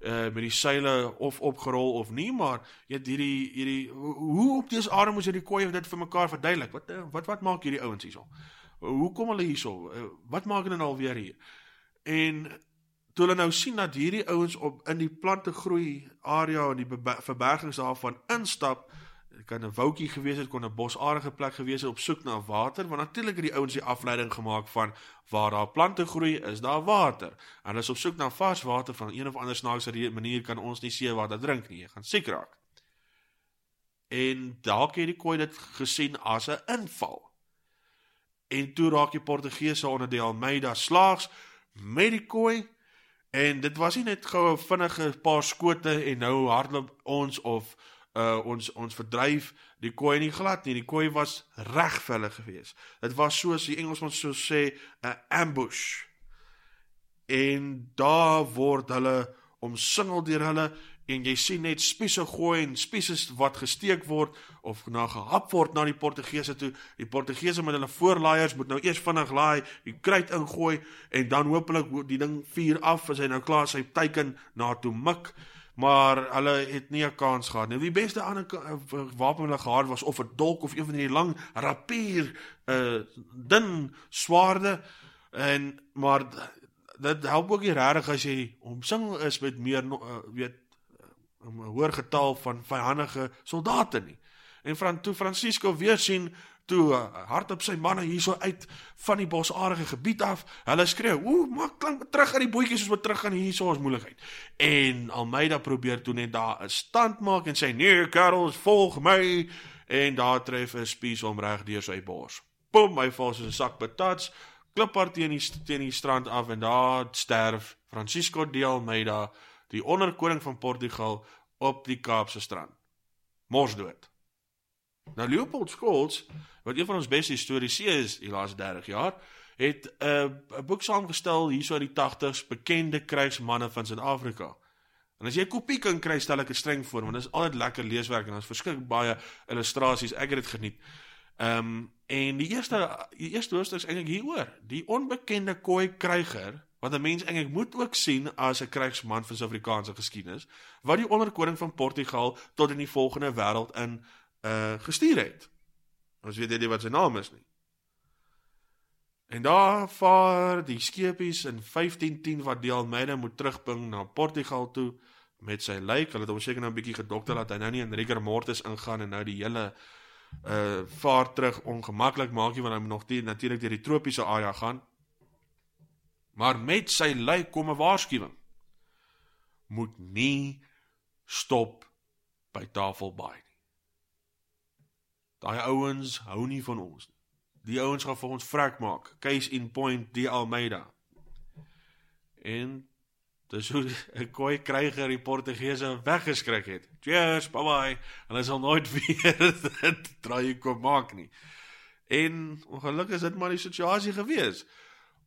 uh met die seile of opgerol of nie maar weet hierdie hierdie hoe op dese aarde moes hierdie koei dit vir mekaar verduidelik? Wat wat wat maak hierdie ouens hierso? Hoe kom hulle hierso? Wat maak hulle nou alweer hier? En toe hulle nou sien dat hierdie ouens op in die plante groei area en die verbergings daarvan instap kan 'n woutjie gewees het, kon 'n bosaardige plek gewees het op soek na water, want natuurlik het die ouens die afleiding gemaak van waar daar plante groei, is daar water. En hulle is op soek na vars water van een of ander snaakse manier kan ons nie seewater drink nie, jy gaan siek raak. En dalk het die koei dit gesien as 'n inval. En toe raak die Portugese onder die Almeida slaags met die koei en dit was nie net gou 'n vinnige paar skote en nou hardloop ons of uh ons ons verdryf die koei nie glad nie. Die koei was reg vir hulle gewees. Dit was soos die Engelsman sou sê 'n ambush. En daar word hulle omsingel deur hulle en jy sien net spiese gooi en spiese wat gesteek word of na gehap word na die Portugese toe. Die Portugese met hulle voorlaaiers moet nou eers vinnig laai, die kruit ingooi en dan hopelik die ding vuur af as hy nou klaar sy teiken na toe mik maar hulle het nie 'n kans gehad nie. Die beste ander wapen hulle gehad was of 'n dolk of een van die lang rapier, uh, dun swaarde en maar dit help ook nie regtig as jy omsing is met meer uh, weet 'n hoër getal van vyandige soldate nie. En van toe Francisco weer sien toe uh, hardop sy manne hierso uit van die bosarige gebied af. Hulle skreeu: "Ooh, maak klank terug aan die bootjies soos wat terug gaan hierso ons moeilikheid." En Almeida probeer toe net daar 'n stand maak en sê: "Nee, Karels, volg my." En daar tref 'n spies om reg deur sy bors. Pom, hy val soos 'n sak patats, kliphard teen die teen die strand af en daar sterf Francisco de Almeida, die onderkoning van Portugal op die Kaapse strand. Mors dood. Nou Leopold Scholz wat een van ons beste historiese is die laaste 30 jaar, het 'n uh, boek saamgestel hierso uit die 80s bekende krygsmanne van Suid-Afrika. En as jy 'n kopie kan kry, stel ek dit streng voor want dit is altyd lekker leeswerk en daar's verskriklik baie illustrasies. Ek het dit geniet. Ehm um, en die eerste die eerste hoofstuk is eintlik hieroor, die onbekende koei kryger wat 'n mens eintlik moet ook sien as 'n krygsman van Suid-Afrikaanse geskiedenis wat die onderkoning van Portugal tot in die volgende wêreld in uh gestuur het. Ons weet nie wat sy naam is nie. En daar vaar die skepies in 1510 wat die Almeida moet terugbring na Portugal toe met sy lijk. Hulle het hom seker nou 'n bietjie gedokter laat hy nou nie in rigor mortis ingaan en nou die hele uh vaar terug ongemaklik maak nie want hy moet nog die natuurlik deur die tropiese area gaan. Maar met sy lijk kom 'n waarskuwing. Moet nie stop by Tafelbaai. Daai ouens hou nie van ons nie. Die ouens gaan vir ons vrek maak. Case in point die Almeida. En dis hoe [laughs] 'n koei kryger die Portugese weggeskrik het. Cheers, bye bye. Hulle sal nooit [laughs] weer dit draai kom maak nie. En ongelukkig is dit maar die situasie gewees.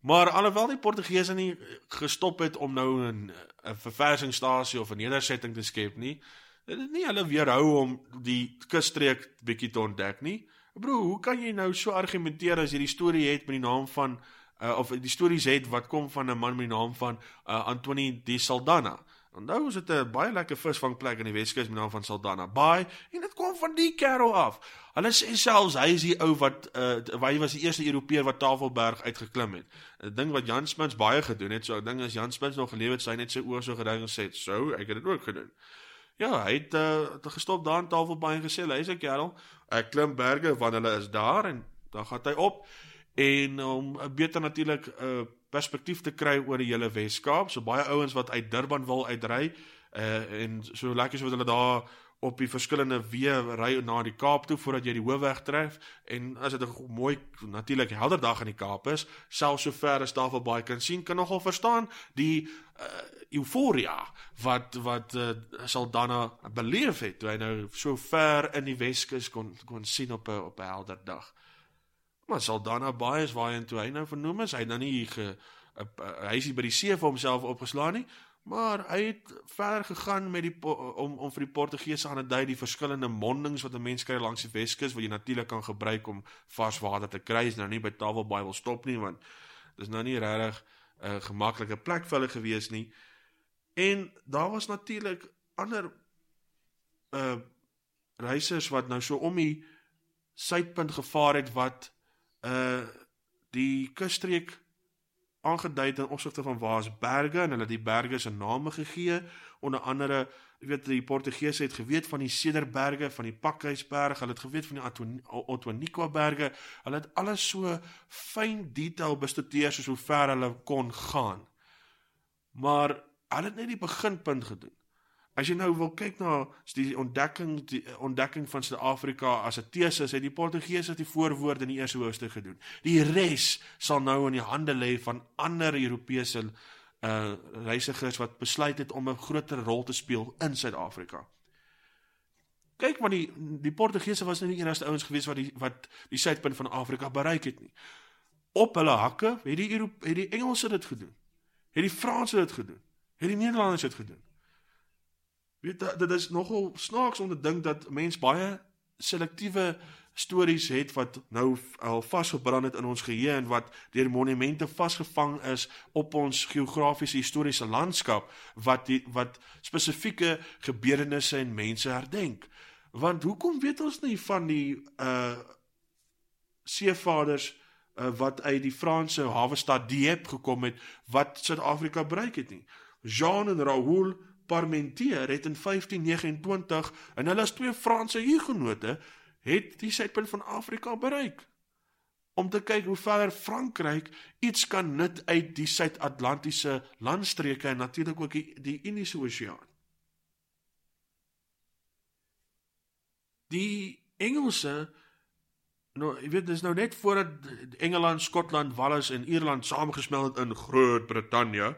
Maar alhoewel die Portugese nie gestop het om nou 'n 'n verversingsstasie of 'n nedersetting te skep nie, Dit is nie hulle weerhou om die kusstreek bietjie te ontdek nie. Bro, hoe kan jy nou so argumenteer as jy die storie het met die naam van uh, of die stories het wat kom van 'n man met die naam van uh, Antoni di Saldanha? Onthou ons het 'n baie lekker visvangplek in die Weskus met naam van Saldanha Bay en dit kom van die kerel af. Hulle sê selfs hy is die ou wat uh hy was die eerste Europeër wat Tafelberg uitgeklim het. 'n Ding wat Jan Smits baie gedoen het. So ek dink as Jan Smits nog geleef het, sy net sy oë so gedink en sê, "So, ek het dit ook gedoen." Ja, hy het uh gestop daar in Tafelberg en gesê, "Hy's 'n kerel. Ek klim berge wanneer hulle is daar en dan gaan hy op." En om um, beter natuurlik 'n uh, perspektief te kry oor die hele Wes-Kaap. So baie ouens wat uit Durban wil uitry uh en so lekker so wat hulle daar op die verskillende weë ry na die Kaap toe voordat jy die hoofweg tref en as dit 'n mooi natuurlik helder dag in die Kaap is, selfs so ver as Tafelbaai kan sien, kan nogal verstaan die uh euforia wat wat uh, sal dan beleef het toe hy nou so ver in die Weskus kon kon sien op 'n op 'n helder dag. Maar Saldanha Bay is waarheen toe hy nou vernoem is. Hy nou nie ge hy is by die see vir homself opgeslaan nie, maar hy het verder gegaan met die om om vir die Portugese aan te dui die verskillende mondings wat 'n mens kry langs die Weskus wat jy natuurlik kan gebruik om vars water te kry. Is nou nie by Table Bay wil stop nie want dis nou nie regtig 'n uh, gemaklike plek vir hulle gewees nie. En daar was natuurlik ander uh reisers wat nou so om die suidpunt gevaar het wat uh die kusstreek aangedui ten opsigte van waar is berge en hulle die berge se name gegee. Onder andere jy weet die Portugese het geweet van die Cederberge van die Pakhuisberg hulle het geweet van die Otwanikwa berge hulle het alles so fyn detail bestudeer soos hoe ver hulle kon gaan. Maar hulle het net die beginpunt gedoen As jy nou wil kyk na die ontdekking die ontdekking van Suid-Afrika as 'n tesis, het die Portugese die voorwoord in die eerste hoofstuk gedoen. Die res sal nou in die hande lê van ander Europese uh reisigers wat besluit het om 'n groter rol te speel in Suid-Afrika. Kyk maar die die Portugese was nie die enigste ouens gewees wat die wat die suidpunt van Afrika bereik het nie. Op hulle hakke het die Europe, het die Engelse dit gedoen. Het die Franse dit gedoen. Het die Nederlanders dit gedoen. Weet dit is nogal snaaks om te dink dat mens baie selektiewe stories het wat nou al vasgebrand het in ons geheue en wat deur monumente vasgevang is op ons geografiese historiese landskap wat die wat spesifieke gebeurenisse en mense herdenk. Want hoekom weet ons nie van die uh seevaders uh, wat uit die Franse hawe stad Dieppe gekom het wat Suid-Afrika bereik het nie? Jean en Raoul Parmentier het in 1529 en hulle as twee Franse hugenote het die suidpunt van Afrika bereik om te kyk hoe ver Frankryk iets kan nut uit die Suid-Atlantiese landstreke en natuurlik ook die, die Indiese Oseaan. Die Engelse nou jy weet dis nou net voordat Engeland, Skotland, Wales en Ierland saamgesmelt het in Groot-Brittanje.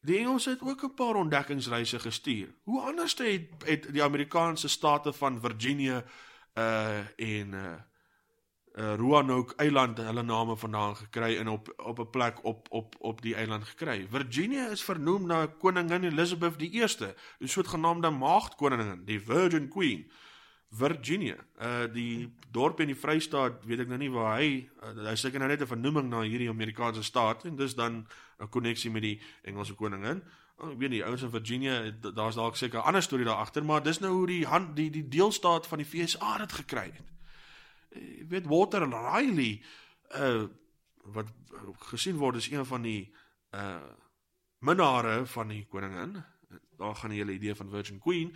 Die Engelse het ook 'n paar ontdekkingsreise gestuur. Hoe anders het, het die Amerikaanse state van Virginia uh en uh, Roanoke Eiland hulle name vandaan gekry en op op 'n plek op op op die eiland gekry. Virginia is vernoem na koningin Elizabeth I, 'n soort genaamde maagdkoningin, die Virgin Queen. Uh Virginia. Uh die dorp in die Vrystaat, weet ek nou nie waar hy uh, hy seker nou net 'n vernoeming na hierdie Amerikaanse staat en dis dan 'n koneksie met die Engelse koningin. Oh, ek weet nie, ouens in Virginia, daar's dalk seker 'n ander storie daar agter, maar dis nou hoe die hand die die deelstaat van die FSA dit gekry het. Jy weet Walter Riley uh wat gesien word as een van die uh minnare van die koningin. Daar gaan die hele idee van Virgin Queen.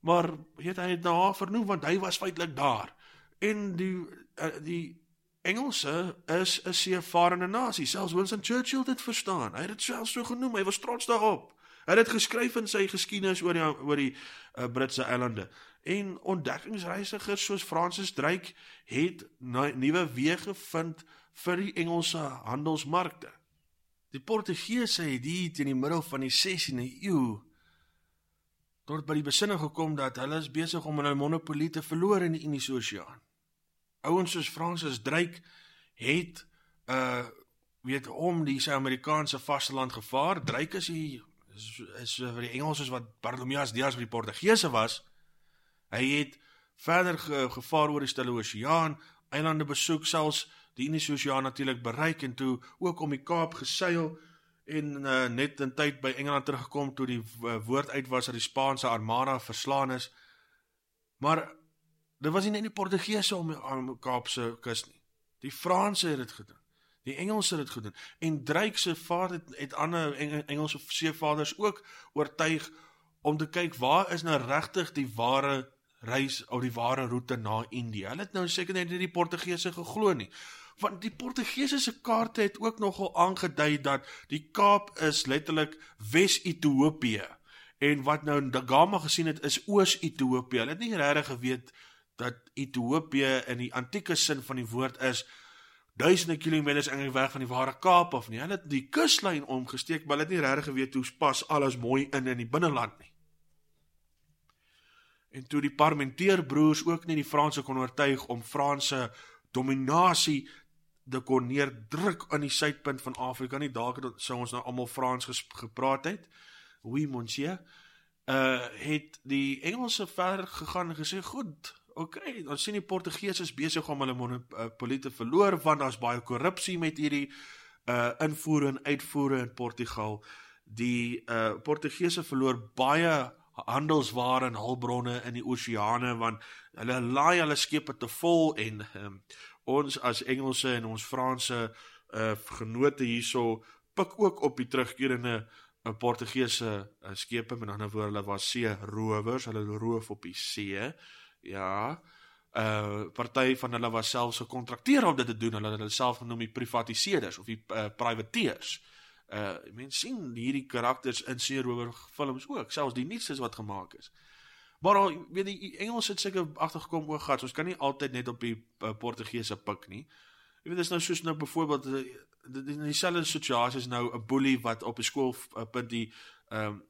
Maar weet hy het daar vernoem want hy was feitelik daar. En die uh, die Engelse is 'n seevarende nasie. Selfs Winston Churchill het dit verstaan. Hy het dit selfs so genoem. Hy was trots daarop. Hy het dit geskryf in sy geskiedenis oor die oor die uh, Britse eilande. En ontdekkingsreisigers soos Francis Drake het nuwe weë gevind vir die Engelse handelsmarkte. Die Portugese het hier teen die middel van die 16de eeu tot by die besinne gekom dat hulle is besig om hulle monopolie te verloor in die Indiese Oseaan. Ouens soos Francis Drake het uh weet om die Suid-Amerikaanse vasteland gevaar. Drake is die is, is vir die Engelsers wat Bartolomeus Dias vir die Portugese was. Hy het verder ge, gevaar oor die Stille Oseaan, eilande besoek selfs die Indiese Oseaan natuurlik bereik en toe ook om die Kaap geseil en uh, net in tyd by Engeland teruggekom toe die uh, woord uit was dat die Spaanse armada verslaan is. Maar dit was nie net die Portugese om aan Kaapse kus nie. Die Franse het dit gedoen. Die Engelse het dit gedoen. En Drake se vader het, het ander Engelse seevaders ook oortuig om te kyk waar is nou regtig die ware reis of die ware roete na Indië. Hulle het nou seker net nie die Portugese geglo nie. Want die Portugese se kaarte het ook nogal aangedui dat die Kaap is letterlik Wes-Ethiopië en wat nou Dagama gesien het is Oos-Ethiopië. Hulle het nie regtig geweet dat Ethiopië in die antieke sin van die woord is duisende kilometers in die weg van die ware Kaap of nie. Hulle het die kuslyn omgesteek, maar hulle het nie regtig geweet hoe pas alles mooi in in die binneland nie. En toe die Parmentier broers ook nie die Franse kon oortuig om Franse dominasie te kon neerdruk aan die suidpunt van Afrika nie, dalk het sou ons nou almal Frans gepraat het. Oui, monsieur. Uh het die Engelse ver gegaan en gesê, "Goed, okay, ons sien die Portugese is besig om hulle monopolie te verloor want daar's baie korrupsie met hierdie uh invoere en uitvoere in Portugal. Die uh Portugese verloor baie handelsware en hulpbronne in die oseane want hulle laai hulle skepe te vol en um, ons as Engelse en ons Franse uh genote hierso pik ook op die terugkerende uh, Portugese uh, skepe. Met ander woorde hulle was see rowers hulle roof op die see. Ja. Uh party van hulle was selfs gekontrakteer om dit te doen. Hulle het hulle self genoem die privatiseerders of die uh, privateers. Uh mense sien hierdie karakters in seerower films ook, selfs die nuutstes wat gemaak is. Maar al weet die Engels het seker agtergekom ook gehad, ons kan nie altyd net op die uh, Portugese pik nie. Jy weet dis nou soos nou byvoorbeeld uh, in dieselfde situasie is nou 'n boelie wat op 'n skool uh, punt die ehm um,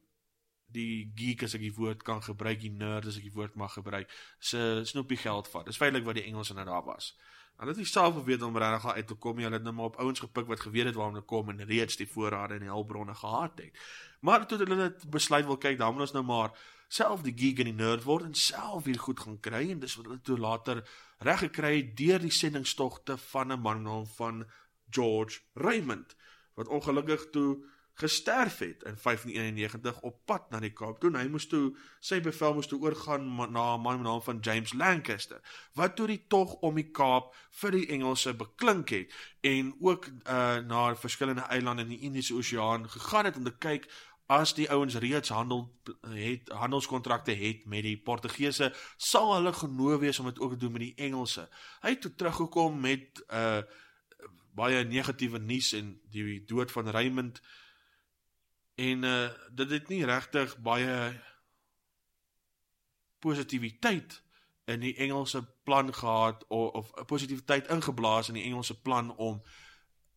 die geek as ek die woord kan gebruik, die nerd as ek die woord mag gebruik, se snoepie geld vat. Dis feitelik wat die Engelse nou daar was. Hulle het nie self geweet om regtig uit te kom nie. Hulle het net maar op ouens gepik wat geweet het waar te kom en reeds die voorrade en die hulpbronne gehad het. Maar toe hulle dit besluit wil kyk, dan moet ons nou maar self die geek en die nerd word en self hier goed gaan kry en dis wat hulle toe later reg gekry het deur die sendingstogte van 'n man van George Raymond wat ongelukkig toe gesterf het in 1591 op pad na die Kaap toe. Hy moes toe sy bevel moes toe oorgaan na 'n man met naam van James Lancaster wat toe die tog om die Kaap vir die Engelse beklink het en ook uh, na verskillende eilande in die Indiese Oseaan gegaan het om te kyk as die ouens reeds handel het handelskontrakte het met die Portugese sal hulle genooi wees om dit ook te doen met die Engelse. Hy het toe teruggekom met uh, baie negatiewe nuus en die dood van Raymond En uh dit het nie regtig baie positiwiteit in die Engelse plan gehad of, of positiwiteit ingeblaas in die Engelse plan om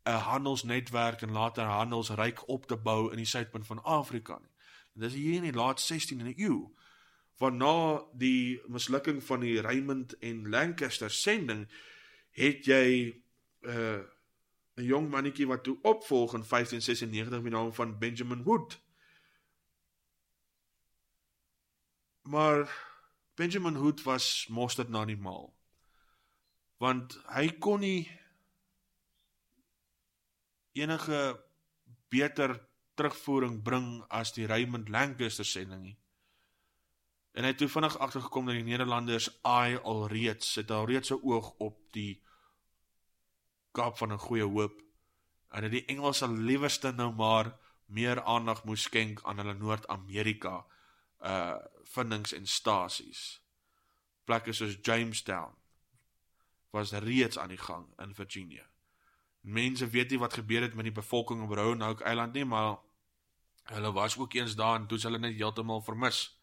'n handelsnetwerk en later handelsryk op te bou in die suidpunt van Afrika nie. En dis hier in die laat 16de eeu van na die mislukking van die Raymond en Lancaster sending het jy uh 'n jong mannetjie wat toe opvolg in 1596 met naam van Benjamin Wood. Maar Benjamin Wood was mos dit nou nie mal. Want hy kon nie enige beter terugvoering bring as die Raymond Lancaster sending nie. En hy het toe vinnig agtergekom dat die Nederlanders aai alreeds het alreeds 'n oog op die Kaap van 'n goeie hoop en dat die Engelse liewerste nou maar meer aandag moes skenk aan hulle Noord-Amerika uh vindings en stasies. Plekke soos Jamestown was reeds aan die gang in Virginia. Mense weet nie wat gebeur het met die bevolking op Roanoke Eiland nie, maar hulle was ook eens daar en toe hulle net heeltemal vermis.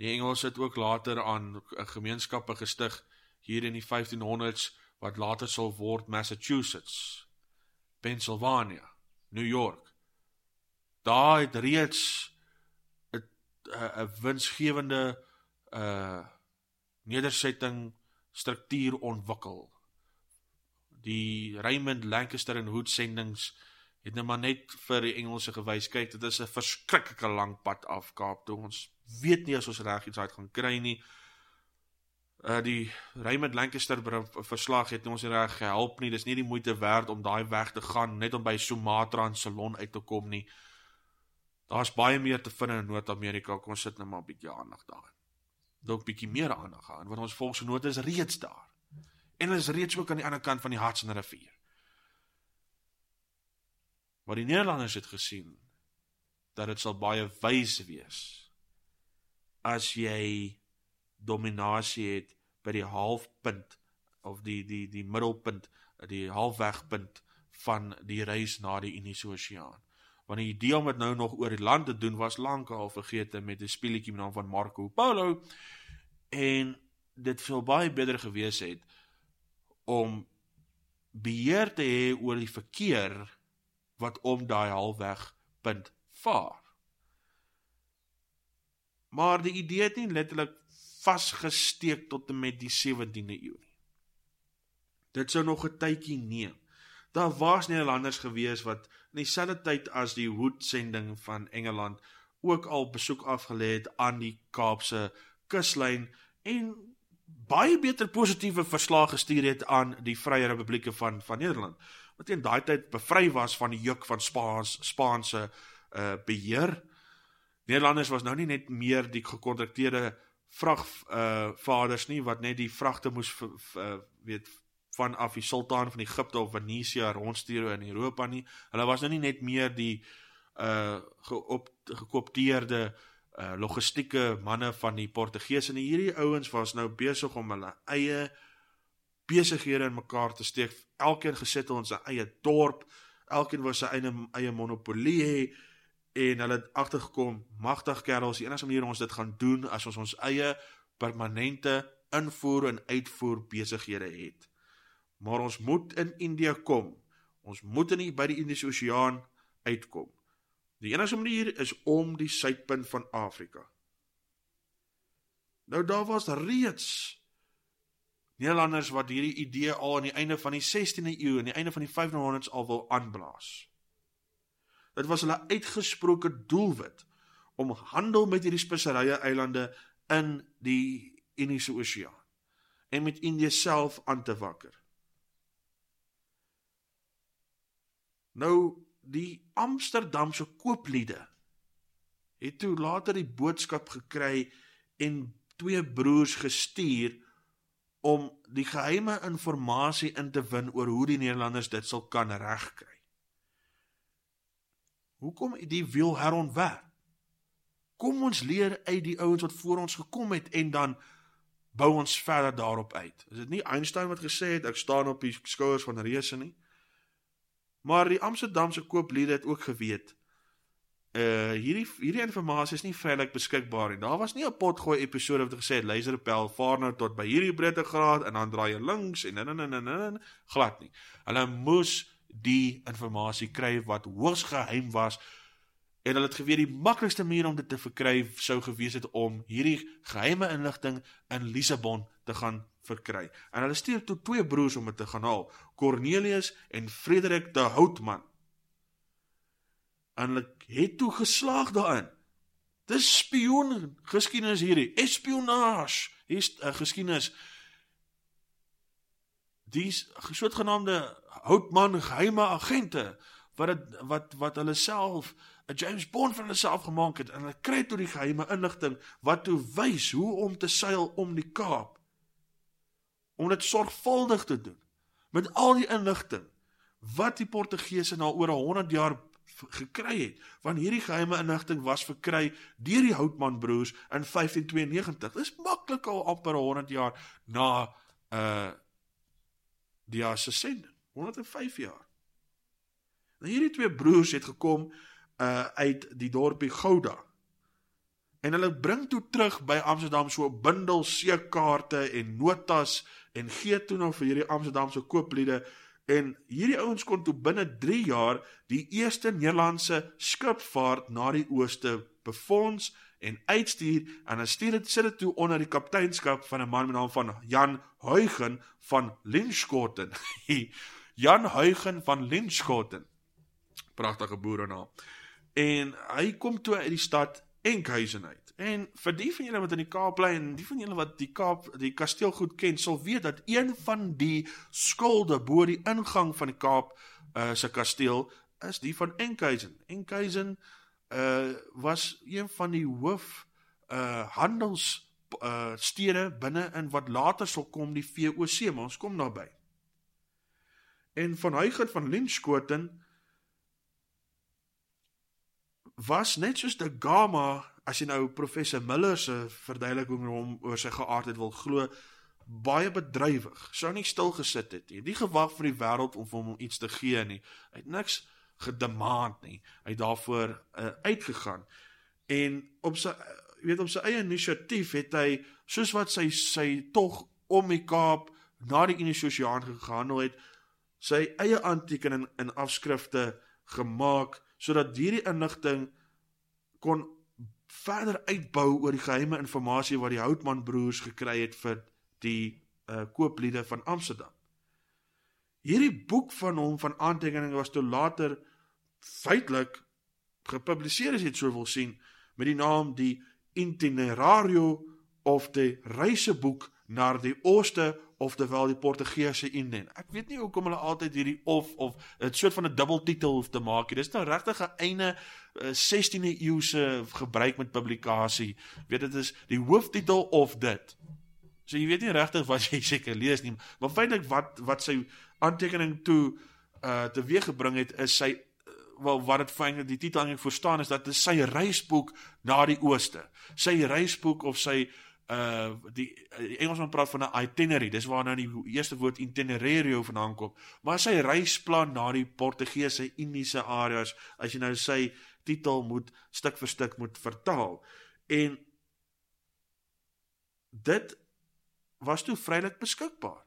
Die Engelse het ook later aan gemeenskappe gestig hier in die 1500s wat later sal word Massachusetts, Pennsylvania, New York. Daar het reeds 'n 'n winsgewende uh nedersetting struktuur ontwikkel. Die Raymond Lancaster en Hood sendings het nou maar net vir die Engelse gewys kyk dit is 'n verskriklike lang pad af Kaap toe ons weet nie as ons reg iets uit gaan kry nie uh die Raymond Lancaster verslag het ons reg gehelp nie. Dis nie die moeite werd om daai weg te gaan net om by Sumatra en Ceylon uit te kom nie. Daar's baie meer te vind in Noord-Amerika. Kom sit net maar 'n bietjie aandag daarin. Dalk bietjie meer aandag aan want ons volksgenote is reeds daar. En hulle is reeds ook aan die ander kant van die Hudson rivier. Maar die Nederlanders het gesien dat dit sal baie wys wees as jy dominasie het by die halfpunt of die die die middelpunt, die halfwegpunt van die reis na die Indiese Oseaan. Want die idee om dit nou nog oor die land te doen was lankal vergete met 'n speletjie met naam van Marco Polo en dit sou baie beter gewees het om beheer te hê oor die verkeer wat om daai halfwegpunt vaar. Maar die idee het nie letterlik vasgesteek tot en met die 17de eeu nie. Dit sou nog 'n tydjie neem. Daar was Nederlanders gewees wat in dieselfde tyd as die Hood sending van Engeland ook al besoek afgelê het aan die Kaapse kuslyn en baie beter positiewe verslae gestuur het aan die Vrye Republieke van van Nederland wat in daai tyd bevry was van die juk van Spaans Spaanse uh beheer. Nederlanders was nou nie net meer die gekontrakteerde vragvaders uh, nie wat net die vragte moes uh, weet vanaf die sultan van Egipte of Venesië rondstuur in Europa nie. Hulle was nou nie net meer die uh geop gekoopteerde uh logistieke manne van die Portugese nie. Hierdie ouens was nou besig om hulle eie besighede in mekaar te steek. Elkeen gesit in sy eie dorp. Elkeen wou sy eie eie monopolie hê en hulle het agtergekom magtig kerels die enigste manier ons dit gaan doen as ons ons eie permanente invoer en uitvoer besighede het maar ons moet in Indië kom ons moet nie by die Indiese Oseaan uitkom die enigste manier is om die suidpunt van Afrika nou daar was reeds Nederlanders wat hierdie idee al aan die einde van die 16de eeu en die einde van die 1500s al wil aanblaas Dit was hulle uitgesproke doelwit om handel met hierdie speserye eilande in die Indiese Oseaan en met Indië self aan te wakker. Nou die Amsterdamse koopliede het toe later die boodskap gekry en twee broers gestuur om die geheime inligting in te win oor hoe die Nederlanders dit sal kan regkry. Hoekom die wiel herontwerp? Kom ons leer uit die ouens wat voor ons gekom het en dan bou ons verder daarop uit. Is dit nie Einstein wat gesê het ek staan op die skouers van reuse nie? Maar die Amsterdamse koopliede het ook geweet uh hierdie hierdie inligting is nie veilig beskikbaar nie. Daar was nie 'n potgooi episode wat gesê het luister Pel vaar nou tot by hierdie breedtegraad en dan draai jy links en en en en glad nie. Hulle moes die inligting kry wat hoogs geheim was en hulle het geweet die maklikste manier om dit te verkry sou gewees het om hierdie geheime inligting in Lissabon te gaan verkry. En hulle stuur toe twee broers om dit te gaan haal, Cornelius en Frederik de Houtman. En hulle het toe geslaag daarin. Dis spion geskiedenis hierdie, espionage. Hier's 'n uh, geskiedenis. Dis soortgenaamde Houtman geheime agente wat het, wat wat hulle self 'n James Bond van hulle self gemaak het en hulle kry toe die geheime inligting wat toe wys hoe om te seil om die Kaap om dit sorgvuldig te doen. Met al die inligting wat die Portugese na oor 100 jaar gekry het want hierdie geheime inligting was verkry deur die Houtman broers in 1592 dis maklik al amper 100 jaar na uh die assassin 105 jaar. Nou hierdie twee broers het gekom uh uit die dorpie Gouda. En hulle bring toe terug by Amsterdam so 'n bundel seekaarte en notas en gee toe nou vir hierdie Amsterdamse koopliede en hierdie ouens kon toe binne 3 jaar die eerste Nederlandse skipvaart na die ooste befonds en uitstuur en hulle stuur dit sit dit toe onder die kapteinskap van 'n man met naam van Jan Huygen van Linskoten. [laughs] Jan Huygen van Linschoten. Pragtige boerenaam. En hy kom toe uit die stad Enkhuizen uit. En vir die van julle wat in die Kaap bly en die van julle wat die Kaap die kasteel goed ken, sal weet dat een van die skulde bo die ingang van die Kaap uh, se kasteel is die van Enkhuizen. Enkhuizen uh was een van die hoof uh handels uh stede binne in wat later sal kom die VOC, maar ons kom daarby. En van Huygert van Linskoten was net soos die Gama, as jy nou professor Miller se verduideliking hom oor sy geaardheid wil glo, baie bedrywig. Sou nie stil gesit het nie. Die gewag vir die wêreld om hom iets te gee nie. Hy het niks gedemand nie. Hy het daarvoor uh, uitgegaan. En op sy jy weet op sy eie inisiatief het hy soos wat sy sy tog om die Kaap na die Indiese Oseaan gegaan het, sy eie aantekening in afskrifte gemaak sodat hierdie inligting kon verder uitbou oor die geheime inligting wat die Houtman broers gekry het vir die uh, koopliede van Amsterdam. Hierdie boek van hom van aantekeninge was toe later feitelik gepubliseer as jy dit sou wil sien met die naam die Itinerario of die reiseboek na die ooste of terwyl die Portugese Indien. Ek weet nie hoekom hulle altyd hierdie of of 'n soort van 'n dubbeltitel hoef te maak nie. Dis nou regtig 'n einde 16de eeu se gebruik met publikasie. Weet dit is die hooftitel of dit. So jy weet nie regtig wat jy [laughs] seker lees nie, maar feitelik wat wat sy aantekening toe uh teweeggebring het is sy wel wat dit fyn die titel eintlik verstaan is dat dit sy reisboek na die ooste. Sy reisboek of sy uh die, die Engelsman praat van 'n itinerary. Dis waar nou die eerste woord itinerario vandaan kom. Maar sy reisplan na die Portugese Indiese areas as jy nou sy titel moet stuk vir stuk moet vertaal. En dit was toe vrylik beskikbaar.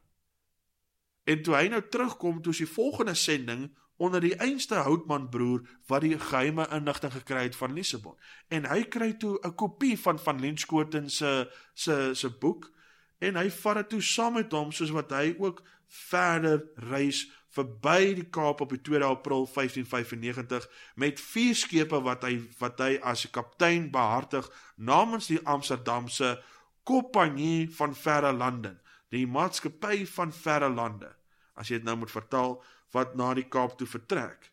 En toe hy nou terugkom toe sy volgende sending onder die einste Houtman broer wat die geheime inligting gekry het van Lissabon. En hy kry toe 'n kopie van van Lenskoten se se se boek en hy vat dit toe saam met hom soos wat hy ook verder reis verby die Kaap op die 2 April 1595 met vier skepe wat hy wat hy as 'n kaptein behartig namens die Amsterdamse Kompanjie van Verre Lande, die maatskappy van Verre Lande. As jy dit nou moet vertaal, wat na die Kaap toe vertrek.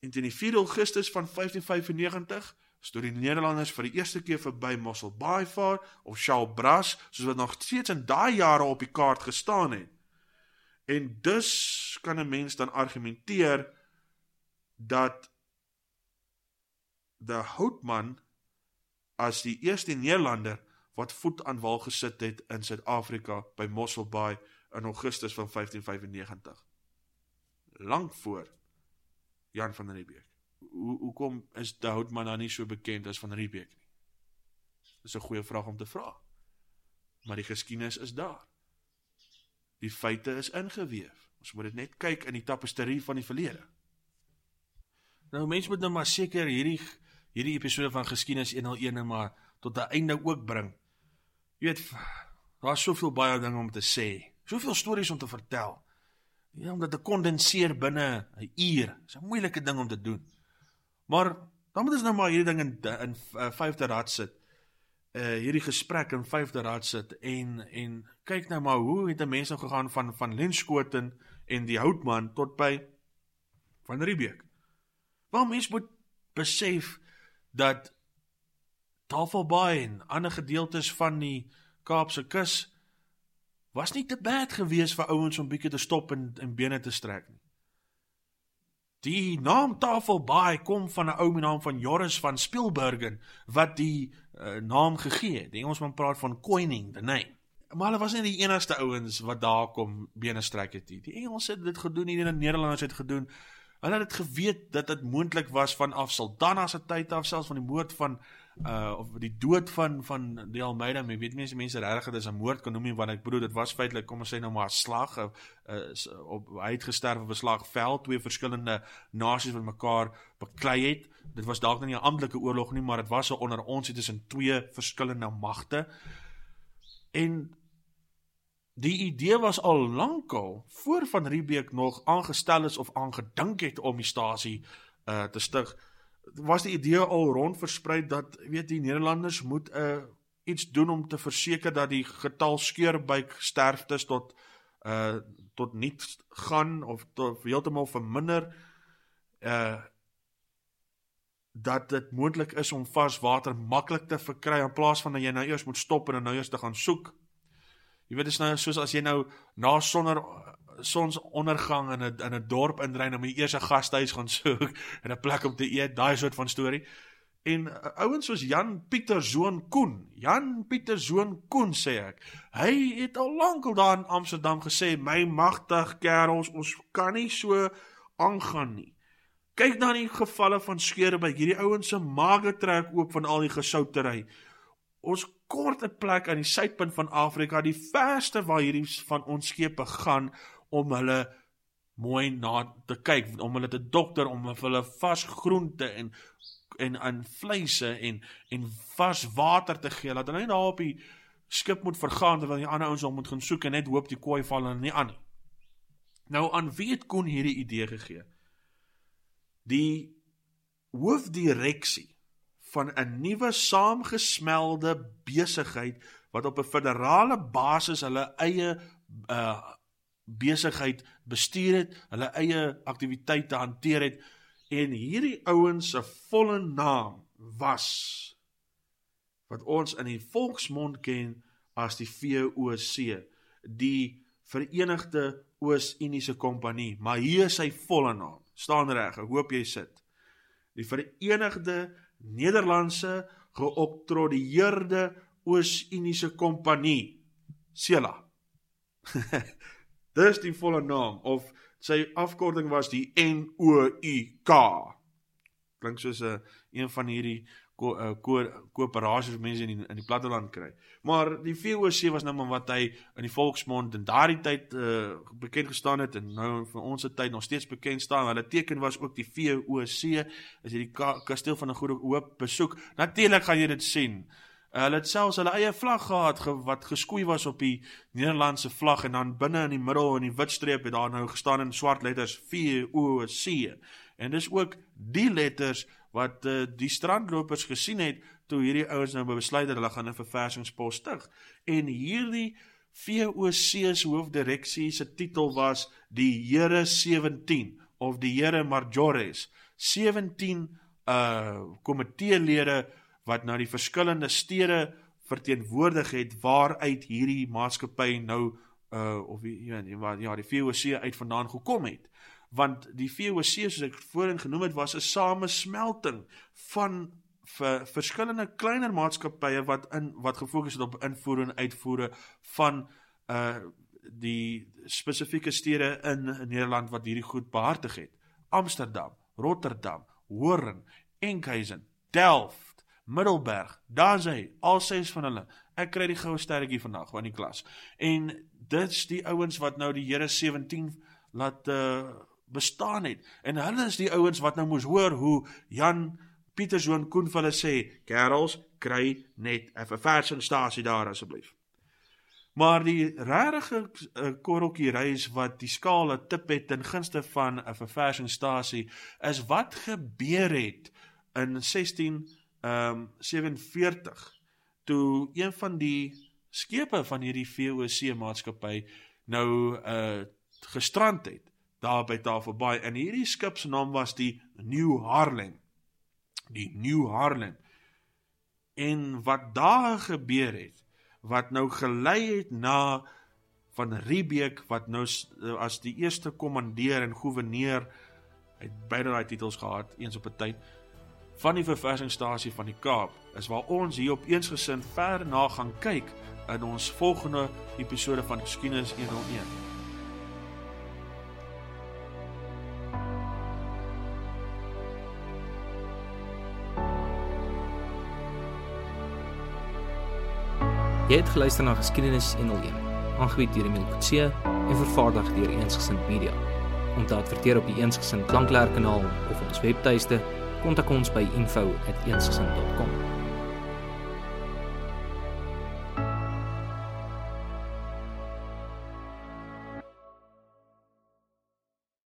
En teen die 4 Augustus van 1595 stoor die Nederlanders vir die eerste keer verby Mossel Bay vaar of Charles Bras, soos wat nog steeds in daai jare op die kaart gestaan het. En dus kan 'n mens dan argumenteer dat die Houtman as die eerste Nederlander wat voet aan wal gesit het in Suid-Afrika by Mossel Bay in Augustus van 1595. Lank voor Jan van Riebeeck. Hoe hoekom is die Houtman dan nie so bekend as van Riebeeck nie? Dis 'n goeie vraag om te vra. Maar die geskiedenis is daar. Die feite is ingeweef. Ons moet dit net kyk in die tapisterie van die verlede. Nou mense moet nou maar seker hierdie hierdie episode van geskiedenis 101 nou maar tot 'n einde ook bring. Jy weet, daar's soveel baie dinge om te sê. Soveel stories om te vertel. Ja, om dit te kondenseer binne 'n uur. Dis 'n moeilike ding om te doen. Maar dan moet ons nou maar hierdie ding in in uh, vyfde rad sit. Uh hierdie gesprek in vyfde rad sit en en kyk nou maar hoe het 'n mens nou gegaan van van Lenskoten en die Houtman tot by van Riebeeck. Waar mens moet besef dat Tafelbaai en ander gedeeltes van die Kaapse kus was nie te bad gewees vir ouens om bietjie te stop en en bene te strek nie. Die naam Tafelbaai kom van 'n ou met naam van Joris van Spielbergen wat die uh, naam gegee het. Die Engelsman praat van coining the name. Maar hulle was nie die enigste ouens wat daar kom bene strek het nie. Die Engelse het dit gedoen, die Nederlanders het gedoen. Hulle het geweet dat dit moontlik was van af Saldanha se tyd af selfs van die moord van uh of die dood van van die Almeida, ek weet mense mense regtig dit is 'n moord kan noem nie want ek bedoel dit was feitelik kom ons sê nou maar 'n slag uh, uh, op hy het gesterf op 'n slagveld, twee verskillende nasies wat mekaar beklei het. Dit was dalk nie 'n amptelike oorlog nie, maar dit was 'n onder ons tussen twee verskillende magte. En die idee was al lankal voor van Riebeeck nog aangestel is of aangedink het om die stasie uh te stig was die idee al rond versprei dat weet die Nederlanders moet 'n uh, iets doen om te verseker dat die getal skeurbuik sterftes tot uh tot niet gaan of tot heeltemal verminder uh dat dit moontlik is om vars water maklik te verkry in plaas van dat jy nou eers moet stop en dan nou eers te gaan soek. Jy weet dit is nou soos as jy nou na sonder sonsondergang in 'n in 'n dorp indry om eers 'n gastehuis gaan soek [laughs] en 'n plek om te eet, daai soort van storie. En uh, ouens soos Jan Pieter Zoon Koen, Jan Pieter Zoon Koen sê ek, hy het al lankal daar in Amsterdam gesê, my magtig kerels, ons kan nie so aangaan nie. Kyk na die gevalle van skeure by hierdie ouens se maag trek oop van al die gesoutery. Ons kort 'n plek aan die suidpunt van Afrika, die verste waar hierdie van ons skepe gaan om hulle mooi na te kyk, om hulle te dokter, om hulle vars groente en en aan vleise en en vars water te gee, dat hulle nie daar op die skip moet vergaan terwyl die ander ouens hom moet gaan soek en net hoop die kooi val hulle nie aan nie. Nou aan wie het kon hierdie idee gegee? Die hoofdireksie van 'n nuwe saamgesmelde besigheid wat op 'n federale basis hulle eie uh besigheid bestuur het, hulle eie aktiwiteite hanteer het en hierdie ouens se volle naam was wat ons in die volksmond ken as die VOC, die Verenigde Oos-Indiese Kompanie, maar hier is sy volle naam. Staan reg, ek hoop jy sit. Die Verenigde Nederlandse Geoktroeëerde Oos-Indiese Kompanie, CELA. [laughs] Dis die volle naam of sy afkorting was die N O U K. Klink soos 'n een van hierdie koöperasies wat mense in die, in die platteland kry. Maar die VOC was nou maar wat hy in die volksmond in daardie tyd uh, bekend gestaan het en nou vir ons se tyd nog steeds bekend staan. Hulle teken was ook die VOC as jy die kasteel van 'n goeie hoop besoek. Natuurlik gaan jy dit sien. Hulle het selfs hulle eie vlag gehad ge, wat geskoei was op die Nederlandse vlag en dan binne in die middel in die wit streep het daar nou gestaan in swart letters V O C. En dis ook die letters wat uh, die strandlopers gesien het toe hierdie ouens nou besluit het hulle gaan 'n verversingspos stig. En hierdie VOC se hoofdireksie se titel was die Here 17 of die Here Majores. 17 uh komiteelede wat nou die verskillende stede verteenwoordig het waaruit hierdie maatskappy nou uh of ja wat ja die VOC uit vandaan gekom het. Want die VOC soos ek voorheen genoem het was 'n samesmelting van vir verskillende kleiner maatskappye wat in wat gefokus het op invoer en uitvoere van uh die spesifieke stede in Nederland wat hierdie goed behartig het. Amsterdam, Rotterdam, Hoorn, Enkhuizen, Delft Middelberg, daar's hy, al ses van hulle. Ek kry die goue sterretjie vandag van die klas. En dit's die ouens wat nou die Here 17 laat uh bestaan het. En hulle is die ouens wat nou moes hoor hoe Jan Pietersoon Koen vir hulle sê, "Kerels, kry net 'n verversingsstasie daar asseblief." Maar die regte uh, korreltjie reis wat die skaal tip het ten gunste van 'n verversingsstasie is wat gebeur het in 16 ehm um, 47 toe een van die skepe van hierdie VOC maatskappy nou uh gestrand het daar by Tafelbaai en hierdie skip se naam was die New Harlem. Die New Harlem. En wat daar gebeur het wat nou gelei het na van Riebeek wat nou as die eerste kommandeur en goewerneur het beide daai titels gehad eens op 'n tyd van die verversingsstasie van die Kaap is waar ons hier op eensgesind ver na gaan kyk in ons volgende episode van Geskiedenis 101. Jy het geluister na Geskiedenis 101, aangebied deur Emil Kutse en vervaardig deur Eensgesind Media. Om te adverteer op die Eensgesind klanklærkanaal of ons webtuiste kontak ons by info@eensgesind.com